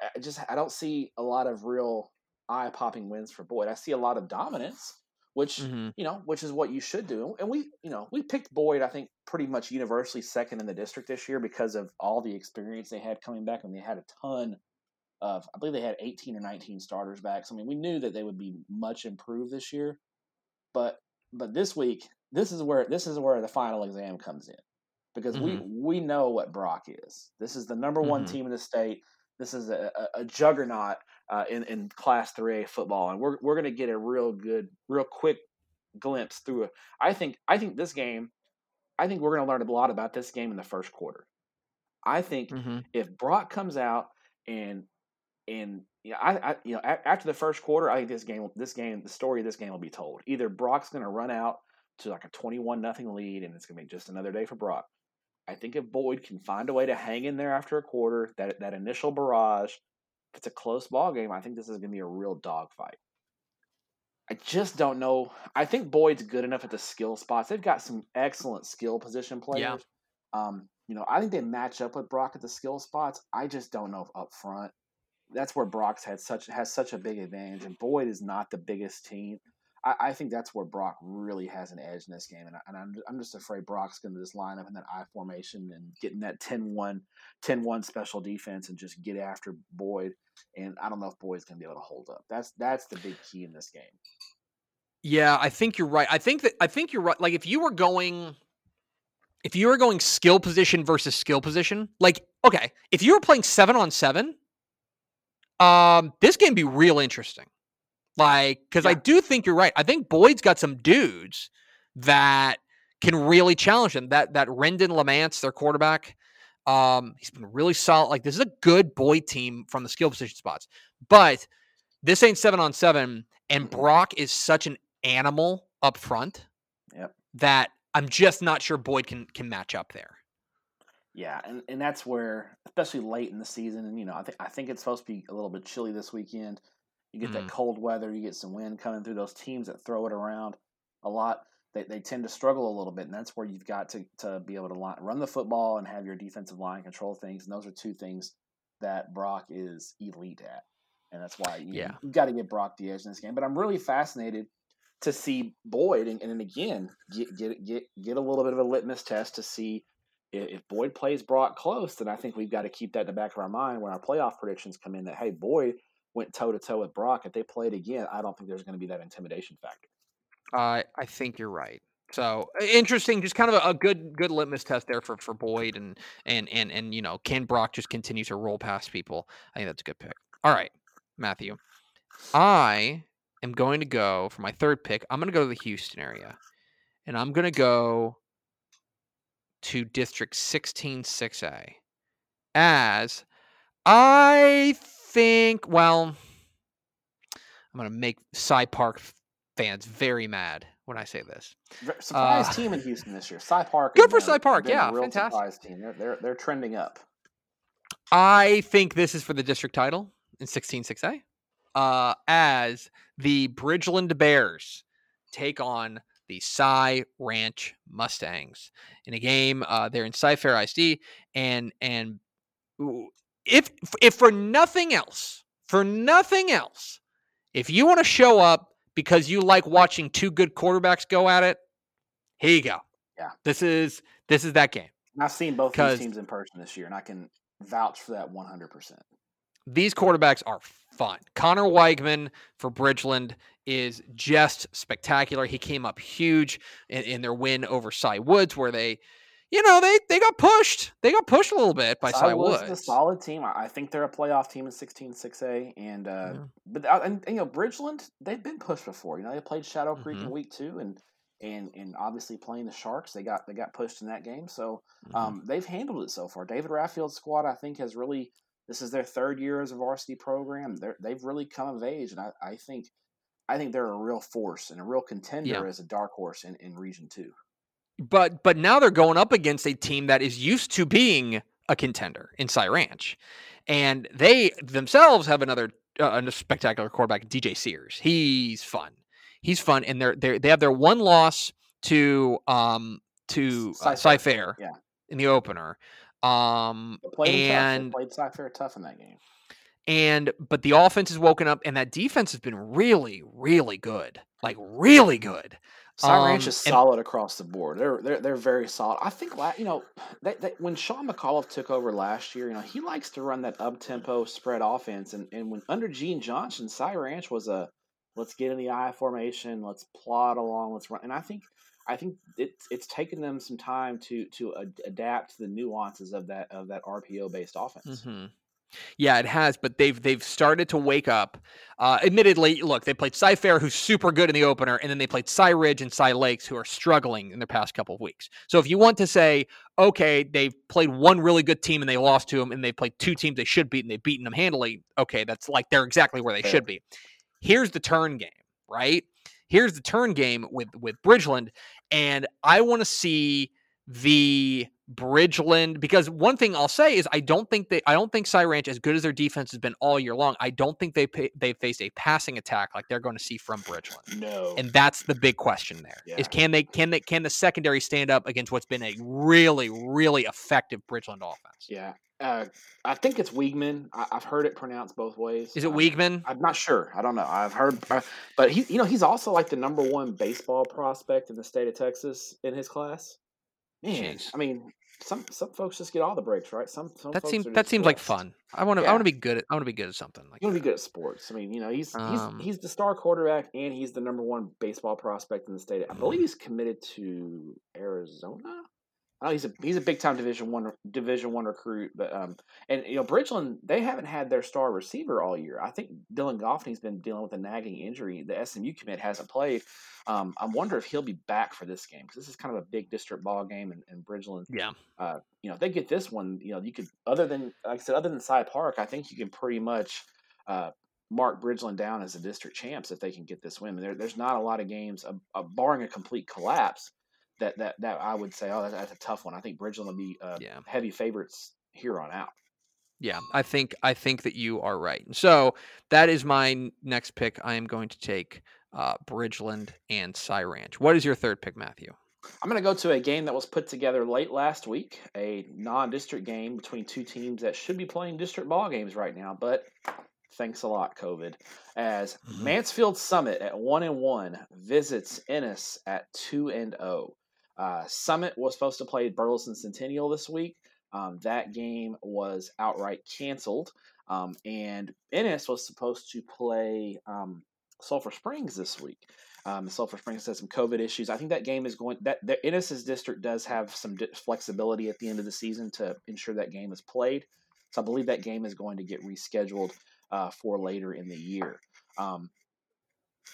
I just I don't see a lot of real eye popping wins for Boyd. I see a lot of dominance, which Mhm. you know, which is what you should do. And we you know we picked Boyd I think pretty much universally second in the district this year because of all the experience they had coming back and they had a ton of I believe they had 18 or 19 starters back. So I mean we knew that they would be much improved this year. But but this week this is where this is where the final exam comes in because we we know what Brock is. This is the number one Mhm. team in the state. This is a, a, a juggernaut uh, in in Class Three A football, and we're we're gonna get a real good, real quick glimpse through it. I think I think this game. I think we're gonna learn a lot about this game in the first quarter. I think Mhm. if Brock comes out and and you know, I, I you know after the first quarter, I think this game this game the story of this game will be told. Either Brock's going to run out to like a twenty one nothing lead, and it's going to be just another day for Brock. I think if Boyd can find a way to hang in there after a quarter, that that initial barrage, if it's a close ball game, I think this is going to be a real dogfight. I just don't know. I think Boyd's good enough at the skill spots. They've got some excellent skill position players. Yeah. Um, you know, I think they match up with Brock at the skill spots. I just don't know if up front. That's where Brock's had such has such a big advantage, and Boyd is not the biggest team. I, I think that's where Brock really has an edge in this game, and, I, and I'm, I'm just afraid Brock's going to just line up in that I formation and getting that 10-1, 10-1 special defense and just get after Boyd. And I don't know if Boyd's going to be able to hold up. That's that's the big key in this game. Yeah, I think you're right. I think that I think you're right. Like if you were going if you were going skill position versus skill position, like okay, if you were playing 7 on 7, Um, this game be real interesting. Like, because I do think you're right. I think Boyd's got some dudes that can really challenge him. That that Rendon Lamance, their quarterback, um, he's been really solid. Like, this is a good Boyd team from the skill position spots. But this ain't seven on seven, and. Brock is such an animal up front Yep. that I'm just not sure Boyd can can match up there. Yeah, and, and that's where, especially late in the season, and you know, I think I think it's supposed to be a little bit chilly this weekend. You get Mhm. that cold weather, you get some wind coming through. Those teams that throw it around a lot, they, they tend to struggle a little bit, and that's where you've got to to be able to line, run the football and have your defensive line control things. And those are two things that Brock is elite at, and that's why you, Yeah. you got to get Brock the edge in this game. But I'm really fascinated to see Boyd, and, and then again get get get get a little bit of a litmus test to see if, Boyd plays Brock close, then I think we've got to keep that in the back of our mind when our playoff predictions come in. That hey, Boyd went toe to toe with Brock. If they played again, I don't think there's going to be that intimidation factor. I I think you're right. So interesting, just kind of a, a good good litmus test there for for Boyd and and and and you know can Brock just continue to roll past people? I think that's a good pick. All right, Matthew, I am going to go for my third pick. I'm going to go to the Houston area, and I'm going to go to District 16 6A as I think. Well, I'm going to make Cy Park fans very mad when I say this. Surprise Uh, team in Houston this year. Cy Park. Good for Cy Park, yeah, fantastic. surprise team. They're they're they're trending up. I think this is for the district title in 16-6A. Uh, as the Bridgeland Bears take on the Cy Ranch Mustangs in a game. Uh, they're in Cy Fair ISD, and and if if for nothing else, for nothing else, if you want to show up because you like watching two good quarterbacks go at it, here you go. Yeah. this is this is that game. And I've seen both these teams in person this year, and I can vouch for that 100. percent these quarterbacks are fun. Connor Weigman for Bridgeland is just spectacular. He came up huge in, in their win over Cy Woods, where they, you know, they they got pushed. They got pushed a little bit by Cy was Woods. a solid team. I think they're a playoff team in 16-6A, and uh, Yeah. but uh, and, and, you know Bridgeland they've been pushed before. You know they played Shadow Creek Mhm. in week two, and and and obviously playing the Sharks, they got they got pushed in that game. So Mhm. um, they've handled it so far. David Raffield's squad, I think, has really this is their third year as a varsity program. They're, they've really come of age, and I, I think I think they're a real force and a real contender Yeah. as a dark horse in, in Region Two. but but now they're going up against a team that is used to being a contender in Cy Ranch, and they themselves have another uh, a spectacular quarterback, DJ Sears. He's fun. He's fun, and they're they they have their one loss to um to uh, Cy Fair yeah. in the opener. Um, They played them tough. and played Cy Fair tough in that game. and but the offense has woken up, and that defense has been really really good, like really good. Ranch Um, is and- solid across the board. They're they're they're very solid. I think you know they, they, when Sean McAuliffe took over last year, you know he likes to run that up tempo spread offense, and and when under Gene Johnson, Cy Ranch was a let's get in the I formation, let's plod along, let's run, and I think I think it's it's taken them some time to to ad- adapt to the nuances of that of that RPO based offense. hmm Yeah, it has, but they've they've started to wake up. Uh, admittedly, look, they played Cy Fair, who's super good in the opener, and then they played Cy Ridge and Cy Lakes, who are struggling in their past couple of weeks. So if you want to say, okay, they've played one really good team and they lost to them, and they played two teams they should beat and they've beaten them handily, okay, that's like they're exactly where they Fair. should be. Here's the turn game, right? Here's the turn game with with Bridgeland, and I want to see the Bridgeland because one thing I'll say is I don't think they I don't think Cy Ranch as good as their defense has been all year long. I don't think they pay, they faced a passing attack like they're going to see from Bridgeland. No, And that's the big question there. Is Yeah. can they can they can the secondary stand up against what's been a really really effective Bridgeland offense? yeah, uh, I think it's Wiegman. I, I've heard it pronounced both ways. Is it Wiegman? I'm not sure. I don't know. I've heard, uh, but he, you know, he's also like the number one baseball prospect in the state of Texas in his class. Man, Jeez. I mean, some some folks just get all the breaks, right? Some, some That seems that seems like fun. I want to I want to be good at I want to be good at something like You want to be good at sports. I mean, you know, he's Um, he's he's the star quarterback and he's the number one baseball prospect in the state. I believe he's committed to Arizona. Oh, he's a he's a big time Division One Division One recruit, but um, and you know Bridgeland they haven't had their star receiver all year. I think Dylan Goffney's been dealing with a nagging injury. The SMU commit hasn't played. Um, I wonder if he'll be back for this game because this is kind of a big district ball game, and, and Bridgeland. Yeah. Uh, you know, if they get this one, you know, you could other than like I said, other than Cy Park, I think you can pretty much uh, mark Bridgeland down as the district champs if they can get this win. There, there's not a lot of games, uh, uh, barring a complete collapse that that that I would say, oh, that's a tough one. I think Bridgeland would be uh, yeah. heavy favorites here on out. Yeah, I think I think that you are right. So that is my next pick. I am going to take uh, Bridgeland and Cy Ranch. What is your third pick, Matthew? I'm going to go to a game that was put together late last week, a non-district game between two teams that should be playing district ball games right now, but thanks a lot covid as mm-hmm. mansfield summit at 1 and 1 visits ennis at 2 and 0 uh, Summit was supposed to play Burleson Centennial this week. Um, that game was outright canceled. Um, and Ennis was supposed to play um, Sulphur Springs this week. Um, Sulphur Springs has some COVID issues. I think that game is going. That the Ennis's district does have some di- flexibility at the end of the season to ensure that game is played. So I believe that game is going to get rescheduled uh, for later in the year. Um,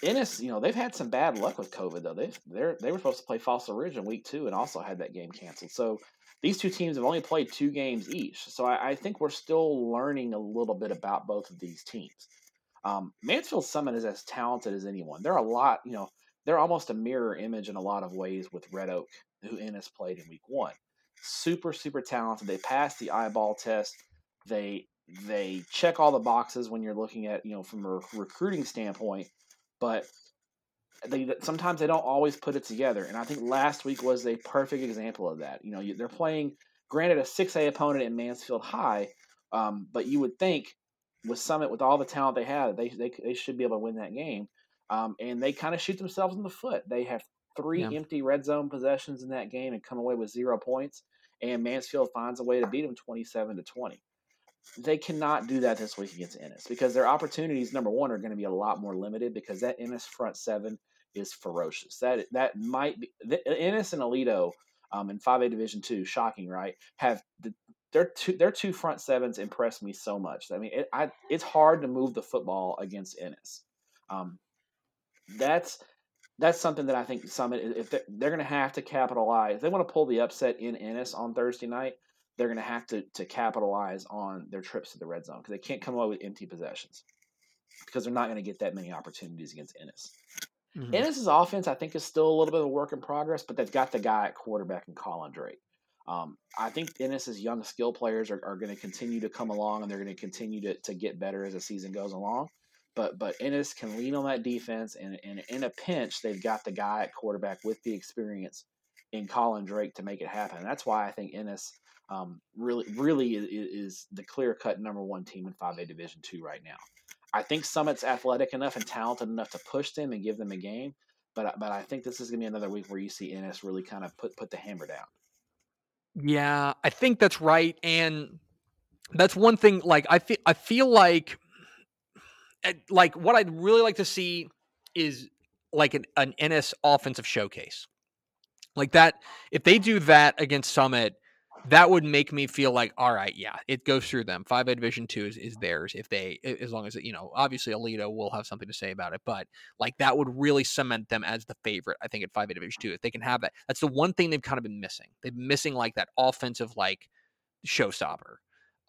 Ennis, you know, they've had some bad luck with COVID though. They they they were supposed to play Fossil Ridge in week two and also had that game canceled. So these two teams have only played two games each. So I, I think we're still learning a little bit about both of these teams. Um, Mansfield Summit is as talented as anyone. They're a lot, you know, they're almost a mirror image in a lot of ways with Red Oak, who Ennis played in week one. Super, super talented. They pass the eyeball test. They they check all the boxes when you're looking at, you know, from a recruiting standpoint but they sometimes they don't always put it together. And I think last week was a perfect example of that. You know, they're playing, granted, a six A opponent in Mansfield High, um, but you would think with Summit, with all the talent they have, they they, they should be able to win that game. Um, and they kind of shoot themselves in the foot. They have three yeah. empty red zone possessions in that game and come away with zero points. And Mansfield finds a way to beat them twenty-seven to twenty they cannot do that this week against Ennis because their opportunities, number one, are going to be a lot more limited because that Ennis front seven is ferocious. That that might be the, Ennis and Aledo um, in five A Division two. Shocking, right? Have the their two their two front sevens impress me so much. I mean, it, I, it's hard to move the football against Ennis. Um, that's that's something that I think Summit if they're, they're going to have to capitalize. If they want to pull the upset in Ennis on Thursday night they're going to have to to capitalize on their trips to the red zone because they can't come away with empty possessions because they're not going to get that many opportunities against Ennis. Mm-hmm. Ennis's offense, I think, is still a little bit of a work in progress, but they've got the guy at quarterback in Colin Drake. Um, I think Ennis's young skill players are, are going to continue to come along and they're going to continue to, to get better as the season goes along. But but Ennis can lean on that defense, and, and in a pinch, they've got the guy at quarterback with the experience in Colin Drake to make it happen. And that's why I think Ennis um, really really is, is the clear cut number one team in 5A Division two right now. I think Summit's athletic enough and talented enough to push them and give them a game, but but I think this is going to be another week where you see Ennis really kind of put put the hammer down. Yeah, I think that's right, and that's one thing. Like I feel I feel like eh, like what I'd really like to see is like an, an Ennis offensive showcase. Like that, if they do that against Summit, that would make me feel like, all right, yeah, it goes through them. Five A Division Two is, is theirs if they, as long as you know, obviously Aledo will have something to say about it, but like that would really cement them as the favorite. I think at Five A Division Two, if they can have that, that's the one thing they've kind of been missing. They've been missing like that offensive like showstopper.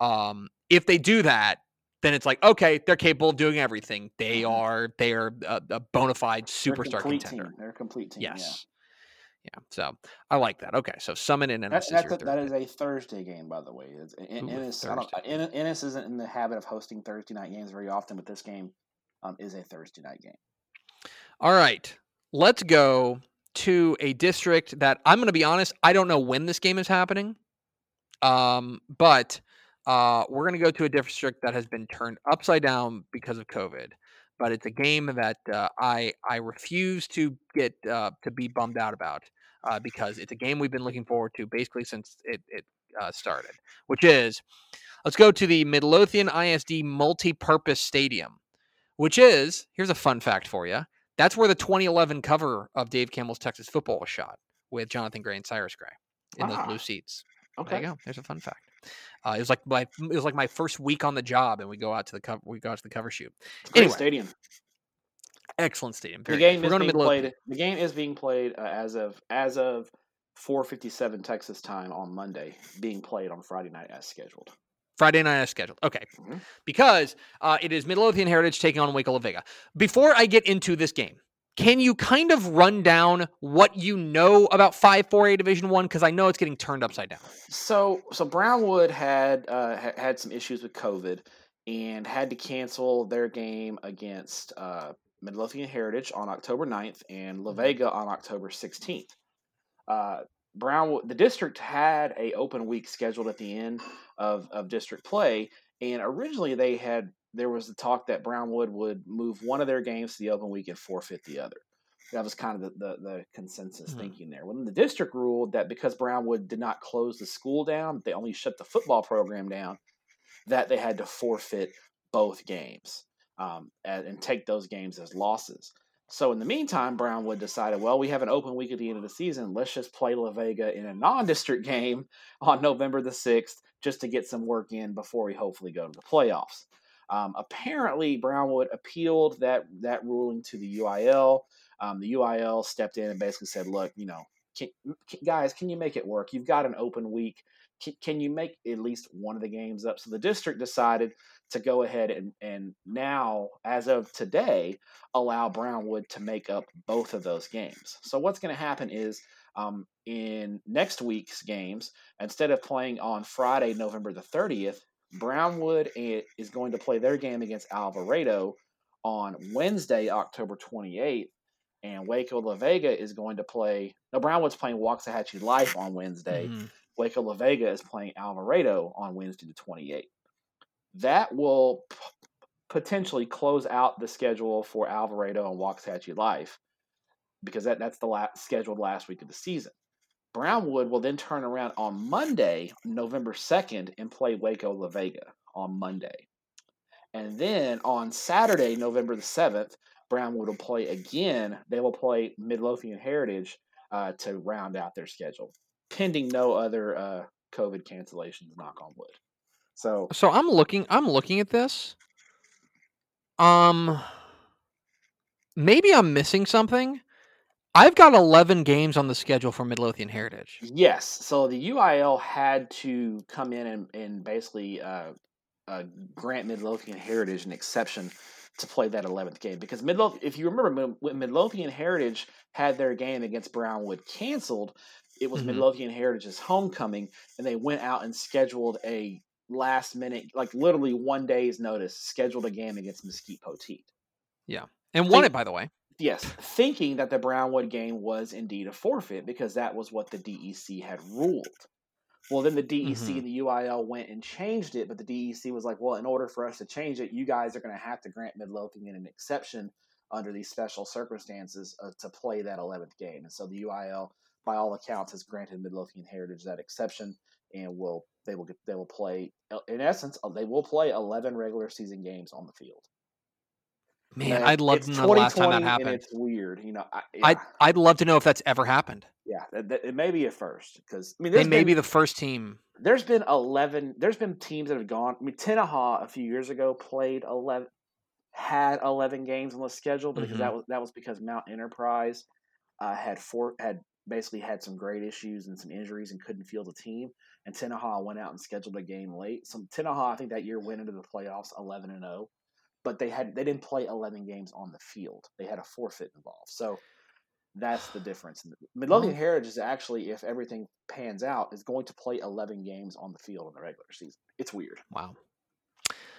Um, if they do that, then it's like okay, they're capable of doing everything. They mm-hmm. are they are a, a bona fide superstar contender. Team. They're a complete team. Yes. Yeah, so I like that. Okay, so Summit and Ennis. That, a, that is a Thursday game, by the way. It's, Ooh, Ennis, Ennis isn't in the habit of hosting Thursday night games very often, but this game um, is a Thursday night game. All right, let's go to a district that I'm going to be honest, I don't know when this game is happening, um, but uh, we're going to go to a district that has been turned upside down because of COVID but it's a game that uh, I I refuse to get uh, to be bummed out about uh, because it's a game we've been looking forward to basically since it, it uh, started, which is let's go to the Midlothian ISD Multi-Purpose Stadium, which is here's a fun fact for you. That's where the 2011 cover of Dave Campbell's Texas Football was shot with Johnathan Gray and Cyrus Gray. in those Ah, blue seats. Okay, There you go. There's a fun fact. Uh, it was like my it was like my first week on the job, and we go out to the cover we go out to the cover shoot. It's Anyway, stadium. Excellent stadium. The game is being played. The game is being played uh, as of as of 4:57 Texas time on Monday. Being played on Friday night as scheduled. Friday night as scheduled. Okay. Mhm. Because uh, it is Midlothian Heritage taking on Waco La Vega. Before I get into this game, can you kind of run down what you know about 5-4A Division 1 because I know it's getting turned upside down. So so Brownwood had uh, had some issues with COVID and had to cancel their game against uh, Midlothian Heritage on October 9th and La Mhm. Vega on October 16th. Uh, Brownwood, the district had a open week scheduled at the end of, of district play, and originally they had there was the talk that Brownwood would move one of their games to the open week and forfeit the other. That was kind of the, the, the consensus Mhm. thinking there. When the district ruled that because Brownwood did not close the school down, they only shut the football program down, that they had to forfeit both games um, and, and take those games as losses. So in the meantime, Brownwood decided, well, we have an open week at the end of the season. Let's just play La Vega in a non-district game on November the sixth, just to get some work in before we hopefully go to the playoffs. Um, apparently, Brownwood appealed that that ruling to the UIL. Um, the UIL stepped in and basically said, "Look, you know, can, can- guys, can you make it work? You've got an open week. Can, can you make at least one of the games up?" So the district decided to go ahead and and now, as of today, allow Brownwood to make up both of those games. So what's going to happen is um, in next week's games, instead of playing on Friday, November the 30th, Brownwood is going to play their game against Alvarado on Wednesday, October 28th. And Waco La Vega is going to play. No, Brownwood's playing Waxahachie Life on Wednesday. Mhm. Waco La Vega is playing Alvarado on Wednesday the 28th. That will p- potentially close out the schedule for Alvarado and Waxahachie Life because that, that's the last, scheduled last week of the season. Brownwood will then turn around on Monday, November 2nd, and play Waco La Vega on Monday. And then on Saturday, November the 7th, Brownwood will play again. They will play Midlothian Heritage uh, to round out their schedule, pending no other uh, COVID cancellations, knock on wood. So, So I'm looking I'm looking at this. Um maybe I'm missing something. I've got 11 games on the schedule for Midlothian Heritage. yes. So the UIL had to come in and, and basically uh, uh, grant Midlothian Heritage an exception to play that 11th game because Midlothian, if you remember, when- Midlothian Heritage had their game against Brownwood canceled, it was Mhm. Midlothian Heritage's homecoming, and they went out and scheduled a last minute, like literally one day's notice, scheduled a game against Mesquite Poteet. Yeah. And won Think- it by the way. Yes, thinking that the Brownwood game was indeed a forfeit because that was what the DEC had ruled. Well, then the DEC Mhm. and the UIL went and changed it, but the DEC was like, well, in order for us to change it, you guys are going to have to grant Midlothian an exception under these special circumstances uh, to play that 11th game. And so the UIL, by all accounts, has granted Midlothian Heritage that exception and will they will get they will play in essence uh, they will play 11 regular season games on the field. Man, I'd love to know the last time that happened. It's weird, you know. I, I'd yeah. I'd love to know if that's ever happened. Yeah, it may be a first because I mean, They may been, be the first team. there's been eleven. There's been teams that have gone. I mean, Tenaha a few years ago played eleven, had eleven games on the schedule, but because Mhm. that was that was because Mount Enterprise uh, had four had basically had some great issues and some injuries and couldn't field a team. And Tenaha went out and scheduled a game late. So Tenaha, I think that year went into the playoffs eleven and zero, but they had they didn't play eleven games on the field. They had a forfeit involved. So that's the difference. Midlothian Heritage is actually, if everything pans out, is going to play 11 games on the field in the regular season. It's weird. Wow.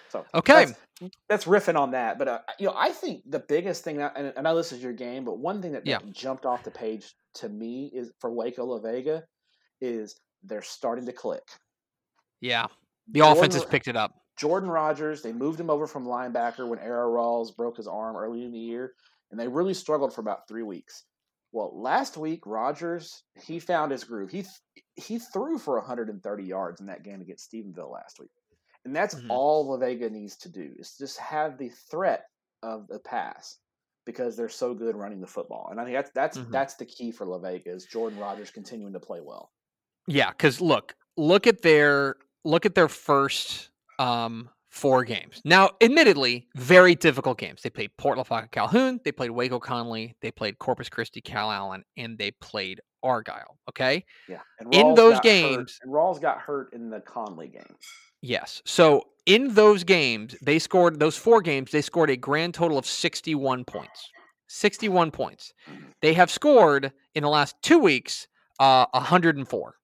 So Okay. that's, that's riffing on that. But uh, you know, I think the biggest thing, that, and I know this is your game, but one thing that, that Yeah. jumped off the page to me is for Waco La Vega is they're starting to click. Yeah. The offense has picked it up. Jordan Rogers, they moved him over from linebacker when Arrow Rawls broke his arm early in the year, and they really struggled for about three weeks. Well, last week Rogers he found his groove. He he threw for 130 yards in that game against Stephenville last week, and that's Mhm. all La Vega needs to do is just have the threat of the pass because they're so good running the football. And I think that's that's Mhm. that's the key for La Vega is Jordan Rogers continuing to play well. Yeah, because look, look at their look at their first um, four games. Now, admittedly, very difficult games. They played Port Lavaca Calhoun, they played Waco Connally, they played Corpus Christi Calallen, and they played Argyle. Okay. Yeah. And In those games- hurt, and Rawls got hurt in the Connally game. Yes. So in those games, they scored those four games, they scored a grand total of 61 points. 61 points. They have scored in the last two weeks uh, 104.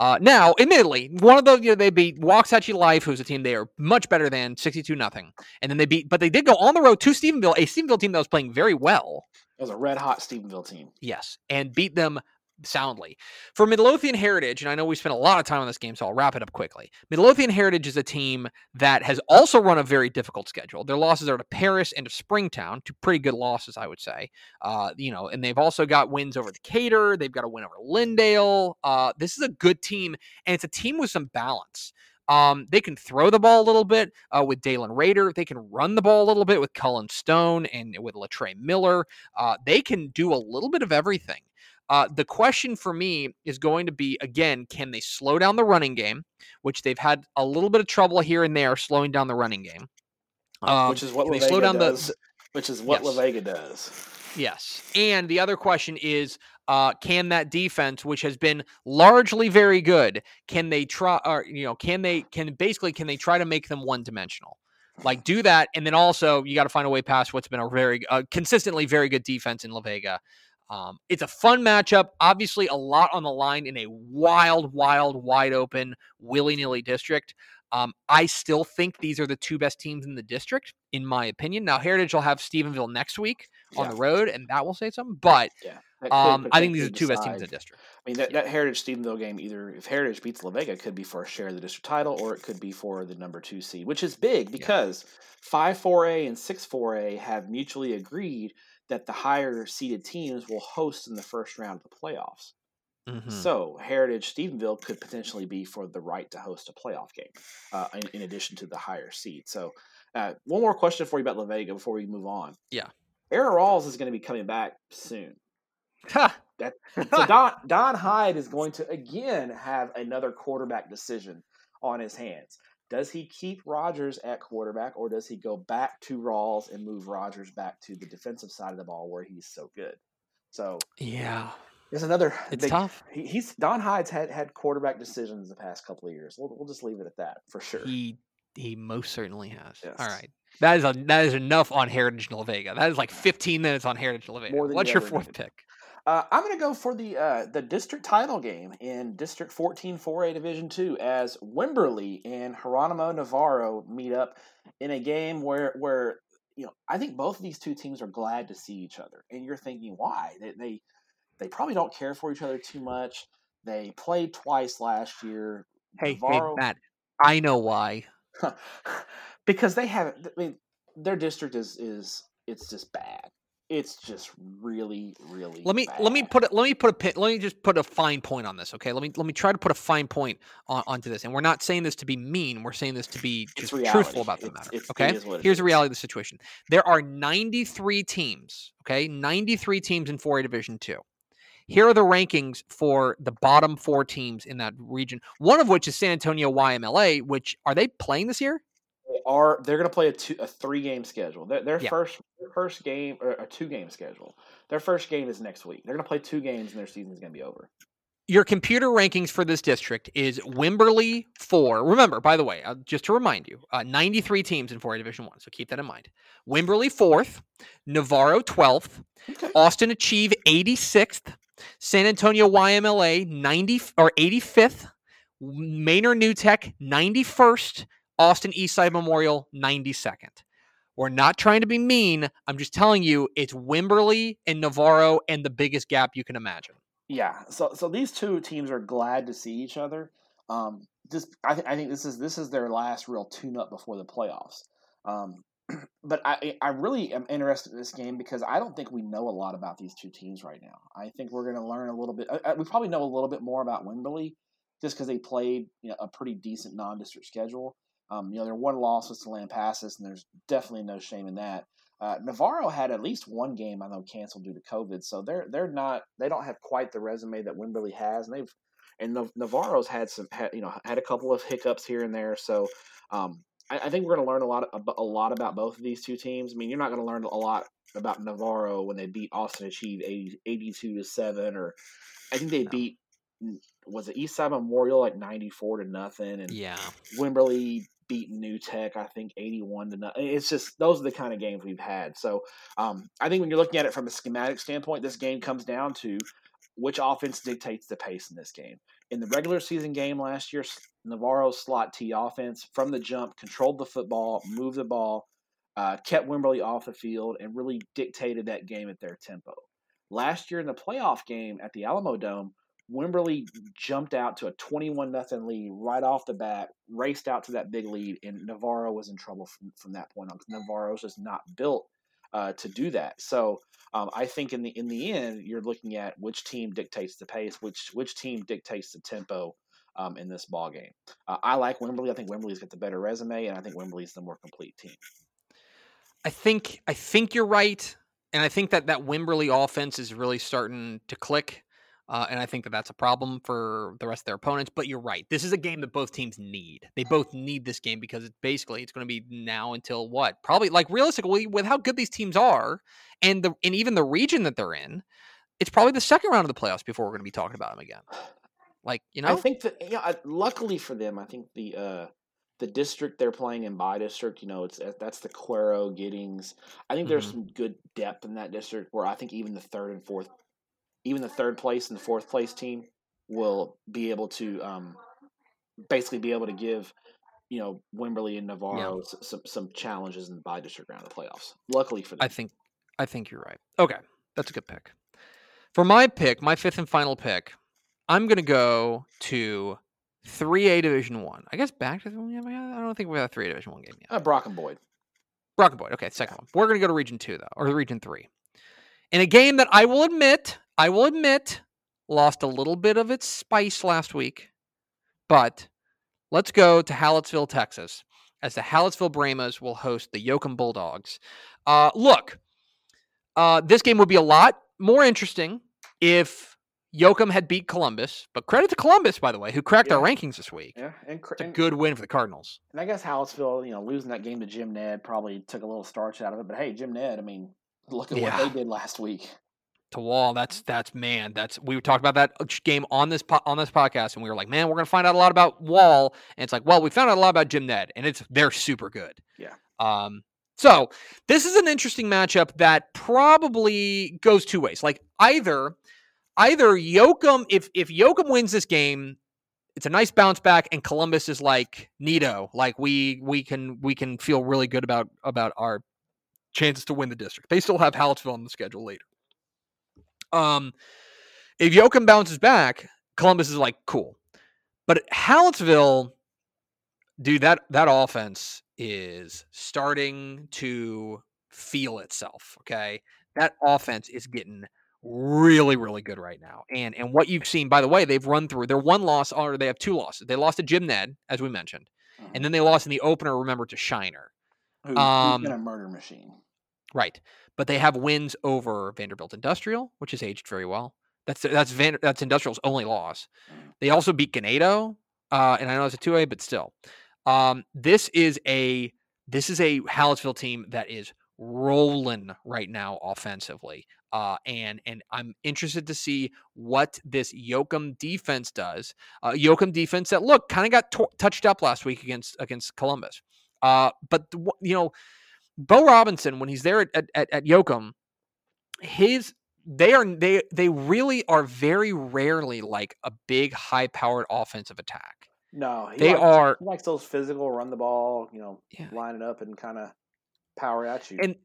Uh, now, admittedly, one of those you know, they beat Waxahachie Life, who's a team they are much better than 62 nothing, and then they beat, but they did go on the road to Stephenville, a Stephenville team that was playing very well. It was a red hot Stephenville team. Yes, and beat them soundly. For Midlothian Heritage, and I know we spent a lot of time on this game, so I'll wrap it up quickly. Midlothian Heritage is a team that has also run a very difficult schedule. Their losses are to Paris and to Springtown, two pretty good losses, I would say. Uh, you know, and they've also got wins over Decatur. They've got a win over Lindale. Uh, this is a good team, and it's a team with some balance. Um, they can throw the ball a little bit uh, with Dalen Raider. They can run the ball a little bit with Cullen Stone and with Latre Miller. Uh, they can do a little bit of everything. Uh, the question for me is going to be again, can they slow down the running game, which they've had a little bit of trouble here and there slowing down the running game. Um, which is what they La slow Vega down the- does. which is what Yes. La Vega does. Yes. And the other question is uh, can that defense, which has been largely very good, can they try or you know, can they can basically can they try to make them one dimensional? Like do that, and then also you got to find a way past what's been a very uh, consistently very good defense in La Vega. Um, it's a fun matchup. Obviously, a lot on the line in a wild, wild, wide open, willy nilly district. Um, I still think these are the two best teams in the district, in my opinion. Now, Heritage will have Stephenville next week on Yeah. the road, and that will say something. But Yeah. Um, I think these are the two best teams in the district. I mean, that, that Heritage Stephenville game, either if Heritage beats La Vega, it could be for a share of the district title, or it could be for the number two seed, which is big because five four A and six four A have mutually agreed that the higher seeded teams will host in the first round of the playoffs. Mhm. So Heritage Stephenville could potentially be for the right to host a playoff game, uh, in, in addition to the higher seed. So, uh, one more question for you about La Vega before we move on. Yeah. Era Rawls is going to be coming back soon. Ha! That so Don Don Hyde is going to again have another quarterback decision on his hands. Does he keep Rogers at quarterback, or does he go back to Rawls and move Rogers back to the defensive side of the ball where he's so good? So yeah, there's another. it's big- tough. He, he's Don Hyde's had had quarterback decisions the past couple of years. We'll, we'll just leave it at that for sure. He he most certainly has. All Yes. right. That is a, that is enough on Heritage La Vega. That is like 15 minutes on Heritage La Vega. More than What's you your fourth pick? Uh, I'm going to go for the uh, the district title game in District 14 4A Division 2 as Wimberley and Geronimo Navarro meet up in a game where where you know I think both of these two teams are glad to see each other, and you're thinking why they they, they probably don't care for each other too much. They played twice last year. Hey, Navarro, hey, Matt. I know why. because they have I mean their district is is it's just bad. It's just really really. Let me let me put it. Let me put a pin. Let me just put a fine point on this. Okay. Let me let me try to put a fine point on, onto this. And we're not saying this to be mean. We're saying this to be just truthful about the It's- matter. it's- it okay. is Here's the reality of the situation. There are 93 teams. Okay, 93 teams in 4A Division Two. Here are the rankings for the bottom four teams in that region. One of which is San Antonio YMLA. Which are they playing this year? Are they're going to play a two a three game schedule. Their, their Yeah. first their first game or a two game schedule. Their first game is next week. They're going to play two games and their season's going to be over. your computer rankings for this district is Wimberley 4. Remember, by the way, uh, just to remind you, uh, 93 teams in 4A Division 1, so keep that in mind. Wimberley 4th, Navarro 12th, Okay. Austin Achieve 86th, San Antonio YMLA 90 or 85th, Manor New Tech 91st, Austin Eastside Memorial 92nd. We're not trying to be mean. I'm just telling you it's Wimberley and Navarro and the biggest gap you can imagine. Yeah. So so these two teams are glad to see each other. Um, I think I think this is this is their last real tune up before the playoffs. Um, but I I really am interested in this game because I don't think we know a lot about these two teams right now. I think we're going to learn a little bit. uh, uh, We probably know a little bit more about Wimberley just because they played you know, a pretty decent non district schedule. Um, you know, their one loss was to Lampasas, and there's definitely no shame in that. Uh, Navarro had at least one game I know canceled due to COVID, so they're they're not they don't have quite the resume that Wimberley has, and they've and Navarro's had some had, you know had a couple of hiccups here and there. So um, I, I, think we're going to learn a lot a lot about both of these two teams. I mean, you're not going to learn a lot about Navarro when they beat Austin Achieve 80, 82 to seven, or I think they beat was it Eastside Memorial like ninety four to nothing, and yeah, Wimberley beat New Tech, I think eighty one to nothing. It's just those are the kind of games we've had. So um, I think when you're looking at it from a schematic standpoint, this game comes down to which offense dictates the pace in this game. In the regular season game last year, Navarro's slot T offense from the jump controlled the football, moved the ball, uh, kept Wimberley off the field, and really dictated that game at their tempo. Last year in the playoff game at the Alamo Dome, Wimberley jumped out to a 21 nothing lead right off the bat, raced out to that big lead, and Navarro was in trouble from, from that point on Navarro's just not built uh, to do that. So um, I think in the in the end, you're looking at which team dictates the pace, which which team dictates the tempo um, in this ball game. Uh, I like Wimberley. I think Wimberley's got the better resume, and I think Wimberley's the more complete team. I think I think you're right, and I think that that Wimberley offense is really starting to click. Uh, and I think that that's a problem for the rest of their opponents. But you're right. This is a game that both teams need. They both need this game because it's basically it's going to be now until what? Probably like realistically with how good these teams are and the and even the region that they're in, it's probably the second round of the playoffs before we're going to be talking about them again. Like you know, I think that yeah. Luckily for them, I think the uh the district they're playing in by district, you know, it's that's the Cuero Giddings. I think there's mm-hmm. some good depth in that district where I think even the third and fourth even the third place and the fourth place team will be able to um, basically be able to give you know Wimberley and Navarro yeah. some some challenges in the by district round of the playoffs. Luckily for them, I think I think you're right. Okay, that's a good pick. For my pick, my fifth and final pick, I'm gonna go to three A Division One. I. I guess back to the I don't think we have a three A Division One game yet. Uh, Brock and Boyd. Brock and Boyd. Okay, second one. We're gonna go to Region Two though, or Region Three. In a game that I will admit I will admit, lost a little bit of its spice last week, but let's go to Hallettsville, Texas, as the Hallettsville Brahmas will host the Yoakum Bulldogs. Uh, look, uh, this game would be a lot more interesting if Yoakum had beat Columbus, but credit to Columbus, by the way, who cracked yeah. our rankings this week. Yeah, and, cr- it's a good win for the Cardinals. And I guess Hallettsville, you know, losing that game to Jim Ned probably took a little starch out of it. But hey, Jim Ned, I mean, look at yeah. what they did last week to Wall. That's that's man. That's we talked about that game on this po- on this podcast, and we were like, man, we're gonna find out a lot about Wall. And it's like, well, we found out a lot about Jim Ned, and it's they're super good. Yeah. Um. So this is an interesting matchup that probably goes two ways. Like either either Yoakum, if if Yoakum wins this game, it's a nice bounce back, and Columbus is like Nito, like we we can we can feel really good about about our chances to win the district. They still have Hallettsville on the schedule later. Um, if Yoakum bounces back, Columbus is like cool, but Hallettsville, dude, that that offense is starting to feel itself. Okay, that offense is getting really really good right now. And and what you've seen by the way they've run through their one loss or they have two losses. They lost to jim ned as we mentioned and mm-hmm. then they lost in the opener remember to shiner. Who, um, been a murder machine right but they have wins over Vanderbilt Industrial, which has aged very well. That's that's Van, that's Industrial's only loss. Mm. They also beat Ganado, uh, and I know it's a two A, but still, um, this is a this is a Hallettsville team that is rolling right now offensively. Uh, and and I'm interested to see what this Yoakum defense does. Uh, Yoakum defense that look kind of got t- touched up last week against against Columbus. Uh, but the, you know Bo Robinson, when he's there at, at, at Yoakum, his they are they they really are very rarely like a big high powered offensive attack. No, they likes, are he likes those physical run the ball, you know, yeah. line it up and kind of power at you. And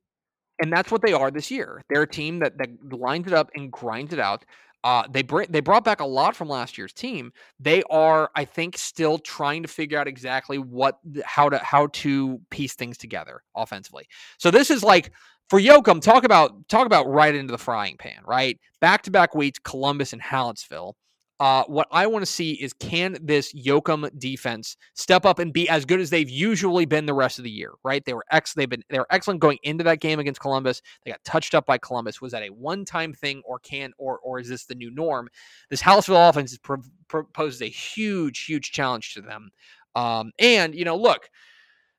and that's what they are this year. They're a team that that lines it up and grinds it out. Uh, they br- they brought back a lot from last year's team. They are, I think, still trying to figure out exactly what how to how to piece things together offensively. So this is like for Yoakum, talk about talk about right into the frying pan, right? Back to back weeks, Columbus and Hallettsville. Uh, what I want to see is can this Yoakum defense step up and be as good as they've usually been the rest of the year? Right? They were ex. They've been they were excellent going into that game against Columbus. They got touched up by Columbus. Was that a one time thing, or can or or is this the new norm? This Hallettsville offense pro- pro- poses a huge huge challenge to them. Um, and you know, look,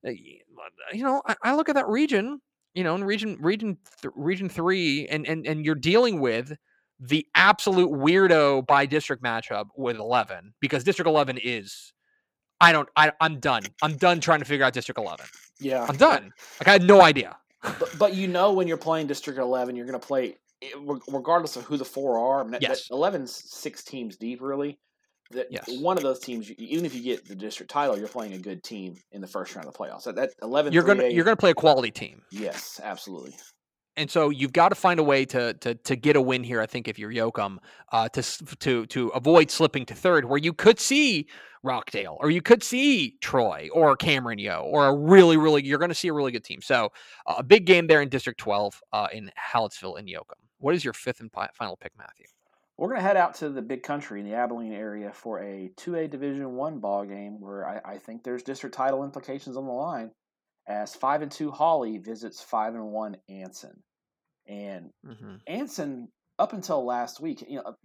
uh, you know, I, I look at that region. You know, in region region th- region three, and and and you're dealing with the absolute weirdo by district matchup with 11 because district 11 is I don't I I'm done. I'm done trying to figure out district 11. Yeah. I'm done. Like I had no idea. but, but you know when you're playing district 11 you're going to play eh, regardless of who the four are. I mean, yes. 11's six teams deep really. That yes. one of those teams, even if you get the district title, you're playing a good team in the first round of the playoffs. That, that eleven, you're gonna you're gonna play a quality team. Yes, absolutely and so you've got to find a way to to to get a win here. I think if you're Yoakum, uh, to to to avoid slipping to third, where you could see Rockdale or you could see Troy or Cameron Yoe or a really really you're going to see a really good team. So uh, a big game there in District 12 uh, in Hallettsville and Yoakum. What is your fifth and final pick, Matthew? We're going to head out to the big country in the Abilene area for a 2A Division One ball game where I, I think there's district title implications on the line as five and two Hawley visits five and one Anson. And mm-hmm. Anson, up until last week, you know,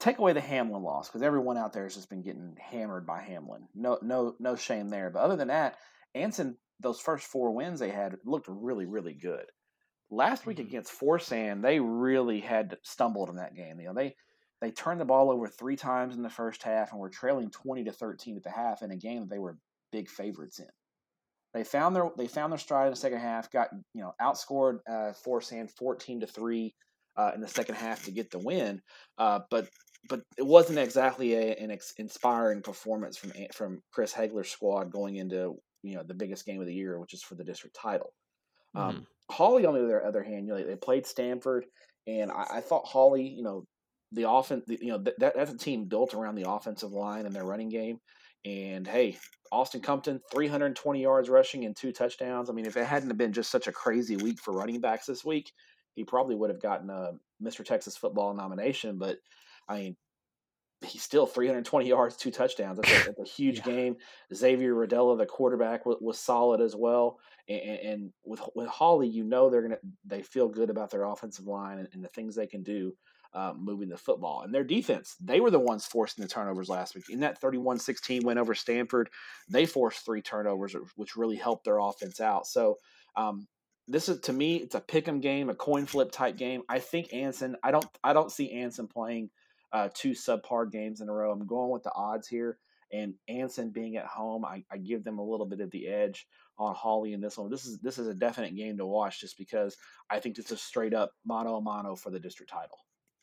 take away the Hamlin loss because everyone out there has just been getting hammered by Hamlin. No, no, no shame there. But other than that, Anson, those first four wins they had looked really, really good. Last week mm-hmm. against Forsan, they really had stumbled in that game. You know, they they turned the ball over three times in the first half and were trailing twenty to thirteen at the half in a game that they were big favorites in. They found their they found their stride in the second half. Got you know outscored uh, Forsan fourteen to three uh, in the second half to get the win. Uh, but but it wasn't exactly a, an ex- inspiring performance from from Chris Hagler's squad going into you know the biggest game of the year, which is for the district title. Um, mm-hmm. Um, Hawley, on the other hand, you know, they played Stamford, and I, I thought Hawley, you know, the offense, you know, that, that's a team built around the offensive line and their running game. And hey, Austin Compton, 320 yards rushing and two touchdowns. I mean, if it hadn't been just such a crazy week for running backs this week, he probably would have gotten a Mr. Texas football nomination. But I mean, he's still 320 yards, two touchdowns. That's a, that's a huge yeah. game. Xavier Rodella, the quarterback, was, was solid as well. And, and, with with Hawley, you know they're gonna they feel good about their offensive line and, and the things they can do uh, moving the football. And their defense, they were the ones forcing the turnovers last week. In that 31 16 win over Stamford, they forced three turnovers, which really helped their offense out. So, um, this is to me, it's a pick 'em game, a coin flip type game. I think Anson. I don't. I don't see Anson playing uh, two subpar games in a row. I'm going with the odds here, and Anson being at home, I, I give them a little bit of the edge on Hawley in this one. This is this is a definite game to watch, just because I think it's a straight up mano a mano for the district title.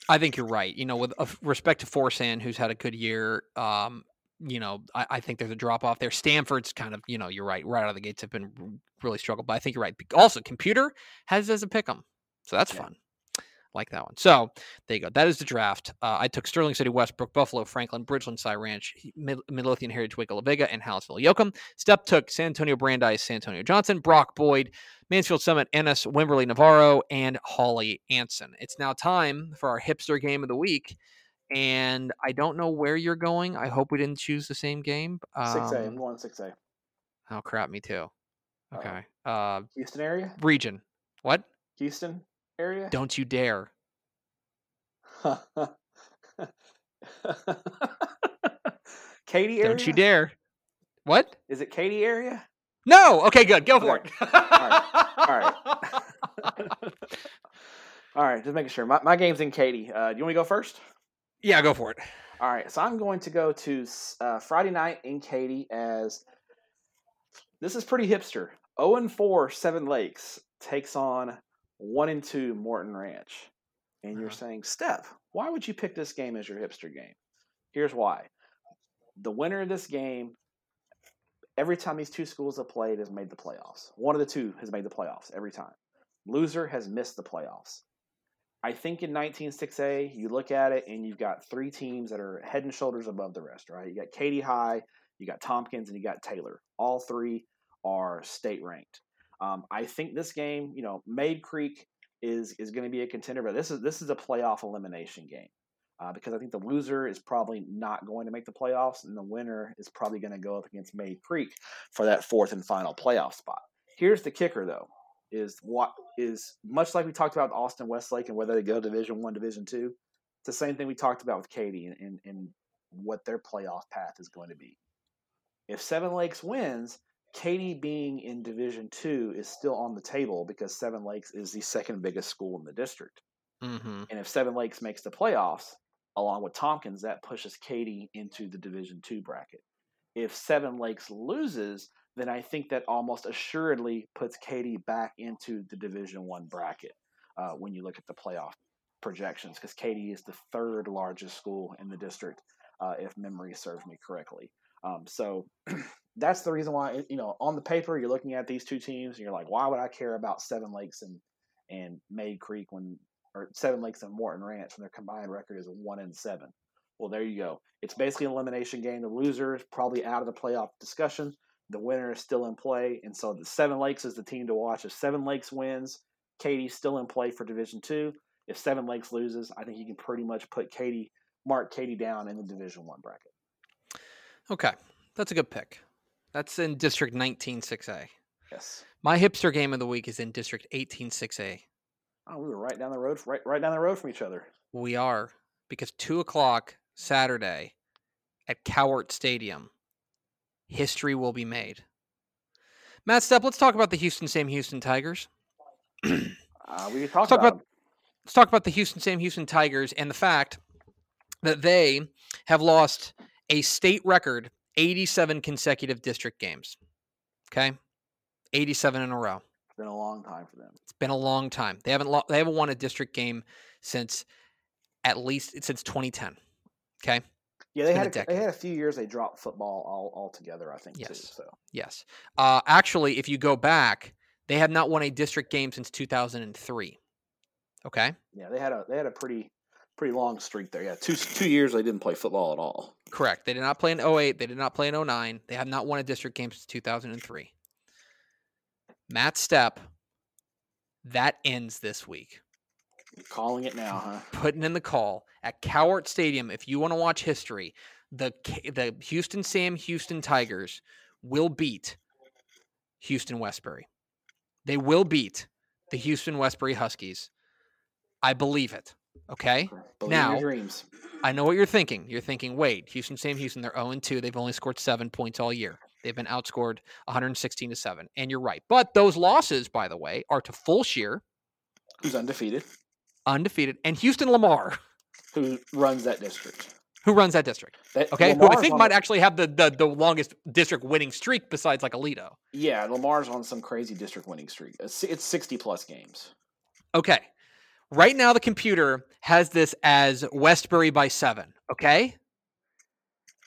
I think you're right. You know, with respect to Forsan, who's had a good year, um, you know, I, I, think there's a drop off there. Stamford's kind of, you know, you're right, right out of the gates have been really struggled, but I think you're right. Also, computer has as a pick 'em, so that's yeah. fun like that one. So there you go. That is the draft. Uh, I took Sterling City, Westbrook, Buffalo, Franklin, Bridgeland, Cy Ranch, Mid- Midlothian Heritage, Waco, La Vega, and Hallettsville, Yoakum. Stepp took San Antonio Brandeis, San Antonio Johnson, Brock Boyd, Mansfield Summit, Ennis, Wimberley, Navarro, and Hawley Anson. It's now time for our hipster game of the week. And I don't know where you're going. I hope we didn't choose the same game. Um, 6A. I'm going 6A. Oh, crap. Me too. Okay. Uh, Houston area? Region. What? Houston? Area? Don't you dare. Katy area? Don't you dare. What? Is it Katy area? No. Okay, good. Go for okay. it. All right. All right. All right. Just making sure. My, my game's in Katy. Uh, do you want me to go first? Yeah, go for it. All right. So I'm going to go to uh, Friday night in Katy as this is pretty hipster. 0 and 4 Seven Lakes takes on one and two Morton Ranch, and you're uh-huh. saying, Steph, why would you pick this game as your hipster game? Here's why. The winner of this game, every time these two schools have played, has made the playoffs. One of the two has made the playoffs every time. Loser has missed the playoffs. I think in 196A, you look at it and you've got three teams that are head and shoulders above the rest, right? You got Katy High, you got Tompkins, and you got Taylor. All three are state ranked. Um, I think this game, you know, Mayde Creek is is going to be a contender, but this is this is a playoff elimination game. uh, because I think the loser is probably not going to make the playoffs, and the winner is probably going to go up against Mayde Creek for that fourth and final playoff spot. Here's the kicker, though: is what is much like we talked about Austin Westlake and whether they go Division One, Division Two. It's the same thing we talked about with Katy and, and, and what their playoff path is going to be. If Seven Lakes wins, Katy being in Division Two is still on the table because Seven Lakes is the second biggest school in the district. Mm-hmm. And if Seven Lakes makes the playoffs, along with Tompkins, that pushes Katy into the Division Two bracket. If Seven Lakes loses, then I think that almost assuredly puts Katy back into the Division One bracket uh, when you look at the playoff projections, because Katy is the third largest school in the district, uh, if memory serves me correctly. Um, so that's the reason why you know on the paper you're looking at these two teams and you're like, why would I care about Seven Lakes and and Mayde Creek when or Seven Lakes and Morton Ranch when their combined record is one and seven? Well, there you go. It's basically an elimination game. The loser is probably out of the playoff discussion. The winner is still in play, and so the Seven Lakes is the team to watch. If Seven Lakes wins, Katy's still in play for Division Two. If Seven Lakes loses, I think you can pretty much put Katy, mark Katy down in the Division One bracket. Okay, that's a good pick. That's in District 19 6A. Yes. My hipster game of the week is in District 18 6A. Oh, we were right down the road, right, right down the road from each other. We are because two o'clock Saturday at Cowart Stadium, history will be made. Matt Stepp, let's talk about the Houston Sam Houston Tigers. Uh, we talked talk about, about- Let's talk about the Houston Sam Houston Tigers and the fact that they have lost a state record 87 consecutive district games. Okay? 87 in a row. it's been a long time for them. It's been a long time. They haven't lo- they haven't won a district game since at least since 2010. Okay? Yeah, they been a had a, they had a few years they dropped football all altogether. I think too. Yes. So Yes. Uh, actually, if you go back, they have not won a district game since 2003. Okay? yeah, they had a they had a pretty pretty long streak there. Yeah, two two years they didn't play football at all. Correct. They did not play in 08. They did not play in 09. They have not won a district game since 2003. Matt Stepp, that ends this week. You're calling it now, huh? Putting in the call at Cowart Stadium. If you want to watch history, the the Houston Sam Houston Tigers will beat Houston Westbury. They will beat the Houston Westbury Huskies. I believe it. Okay? Believe Now- dreams. I know what you're thinking. You're thinking, wait, Houston, Sam Houston, they're 0 2. They've only scored seven points all year. They've been outscored 116 to 7. And you're right. But those losses, by the way, are to Fulshear, Who's undefeated? undefeated, and Houston Lamar, Who runs that district? who runs that district. That- Okay. Who I think might the- actually have the, the, the longest district winning streak besides like Aledo. Yeah, Lamar's on some crazy district winning streak. It's, it's sixty plus games. Okay. Right now, the computer has this as Westbury by seven. Okay.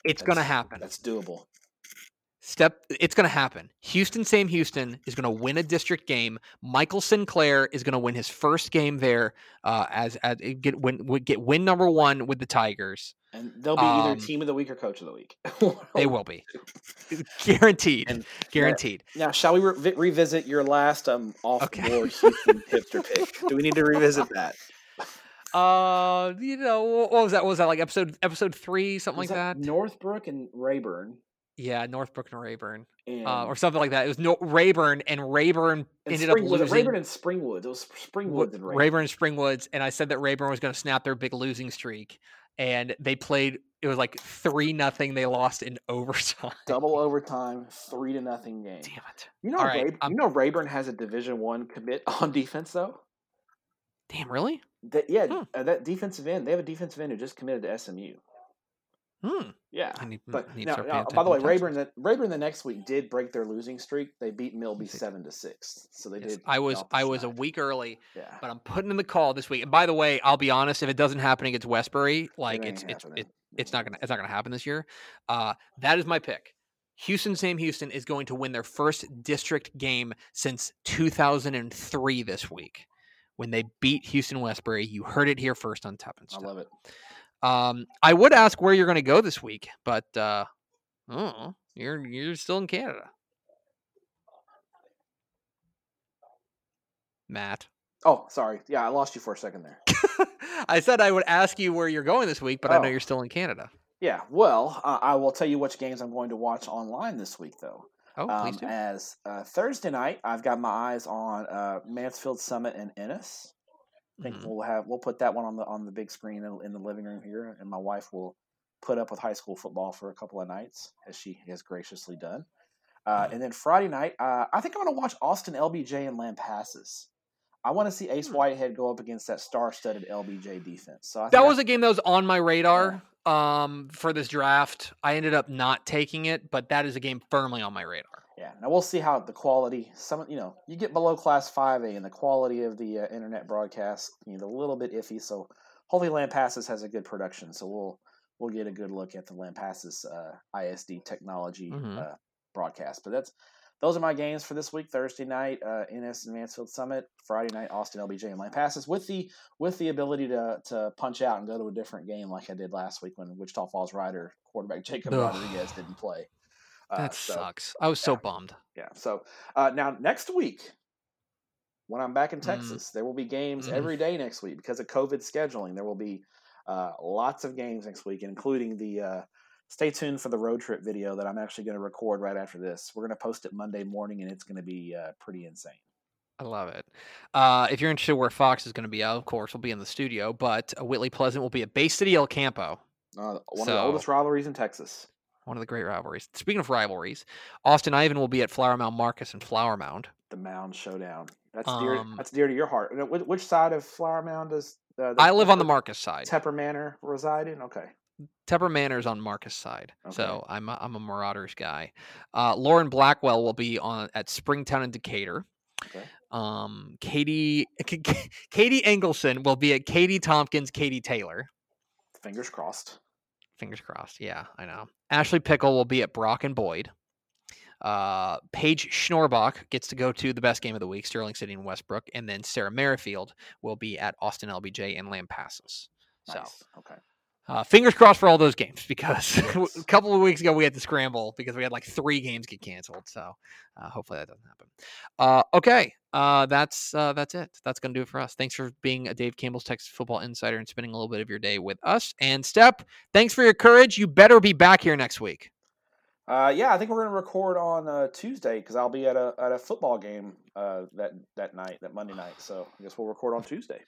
It's going to happen. That's doable. Stepp, it's going to happen. Houston, Sam Houston is going to win a district game. Michael Sinclair is going to win his first game there uh, as, as get win get win number one with the Tigers. And they'll be either Um, team of the week or coach of the week. They will be guaranteed, And- guaranteed. Now, shall we re- revisit your last um off Okay. board Houston hipster pick? Do we need to revisit that? Uh, you know, what was that? What was that like episode episode three, something Was like that? Northbrook and Rayburn, Yeah, Northbrook and Rayburn, and, uh, or something like that. It was no Rayburn, and Rayburn and ended up Spring- it losing. Rayburn and Springwood. It was Springwoods and Rayburn. Rayburn and Springwoods, and I said that Rayburn was going to snap their big losing streak, and they played. It was like three nothing. They lost in overtime. Double overtime, three to nothing game. Damn it! You know, right, Ray- you know, Rayburn has a Division One commit on defense though. Damn, really? That yeah, Hmm. uh, that defensive end. They have a defensive end who just committed to SMU. Hmm. Yeah, I need, but need now, start now, by the way, Rayburn the Rayburn the next week did break their losing streak. They beat Milby seven to six, so they Yes, did. I was off the I was a week early, Yeah, but I'm putting in the call this week. And by the way, I'll be honest, if it doesn't happen against Westbury, like ain't it's it's it, it's not gonna it's not gonna happen this year. Uh, that is my pick. Houston Sam Houston is going to win their first district game since 2003 this week when they beat Houston Westbury. You heard it here first on Tap and I love it. Um, I would ask where you're going to go this week, but uh, oh, you're you're still in Canada, Matt. Oh, sorry. Yeah, I lost you for a second there. I said I would ask you where you're going this week, but I know Oh. you're still in Canada. Yeah, well, uh, I will tell you which games I'm going to watch online this week, though. Oh, Um, please do. as uh, Thursday night, I've got my eyes on uh, Mansfield Summit and Ennis. I think Mhm. we'll have we'll put that one on the on the big screen in, in the living room here, and my wife will put up with high school football for a couple of nights, as she has graciously done. Uh, Mhm. and then Friday night, uh, I think I'm going to watch Austin LBJ and Lampasas. I want to see Ace Hmm. Whitehead go up against that star-studded LBJ defense. So I That was a game that was on my radar um, for this draft. I ended up not taking it, but that is a game firmly on my radar. Yeah. Now we'll see how the quality. Some you know you get below class five A and the quality of the uh, internet broadcast you know a little bit iffy. So hopefully Lampasas has a good production. So we'll we'll get a good look at the Lampasas uh, ISD technology Mhm. uh, broadcast. But that's those are my games for this week. Thursday night, uh, Ennis and Mansfield Summit. Friday night, Austin LBJ and Lampasas with the with the ability to to punch out and go to a different game like I did last week when Wichita Falls Rider quarterback Jacob Ugh. Rodriguez didn't play. Uh, That so- sucks. I was so yeah. bummed. yeah. So uh, now next week, when I'm back in Mm. Texas, there will be games Mhm. every day next week because of COVID scheduling. There will be uh, lots of games next week, including the. Uh, stay tuned for the road trip video that I'm actually going to record right after this. We're going to post it Monday morning, and it's going to be uh, pretty insane. I love it. Uh, if you're interested where Fox is going to be of course, we'll be in the studio, but Whitley Pleasant will be at Bay City El Campo, Uh, one of the oldest rivalries in Texas. One of the great rivalries. Speaking of rivalries, Austin Ivan will be at Flower Mound Marcus and Flower Mound. The Mound Showdown. That's dear. Um, That's dear to your heart. Which, side of Flower Mound does uh, I live on the Marcus side. Tepper Manor reside in? Okay. Tepper Manor's on Marcus side, Okay. so I'm a, I'm a Marauders guy. Uh, Lauren Blackwell will be on at Springtown and Decatur. Okay. Um, Katie Katie Engelson will be at Katy Tompkins, Katy Taylor. Fingers crossed. Fingers crossed. Yeah, I know. Ashley Pickle will be at Brock and Boyd. Uh, Paige Schnorbach gets to go to the best game of the week, Sterling City and Westbrook, and then Sarah Merrifield will be at Austin LBJ and Lampasas. So Nice. Okay. Uh, fingers crossed for all those games because Yes. a couple of weeks ago we had to scramble because we had like three games get canceled. So uh, hopefully that doesn't happen. Uh, okay, uh, that's uh, that's it. That's gonna do it for us. Thanks for being a Dave Campbell's Texas Football Insider and spending a little bit of your day with us. And Stepp, thanks for your courage. You better be back here next week. Uh, yeah, I think we're going to record on uh, Tuesday because I'll be at a at a football game uh, that that night, that Monday night. So I guess we'll record on Tuesday.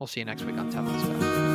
We'll see you next week on Top of the Step.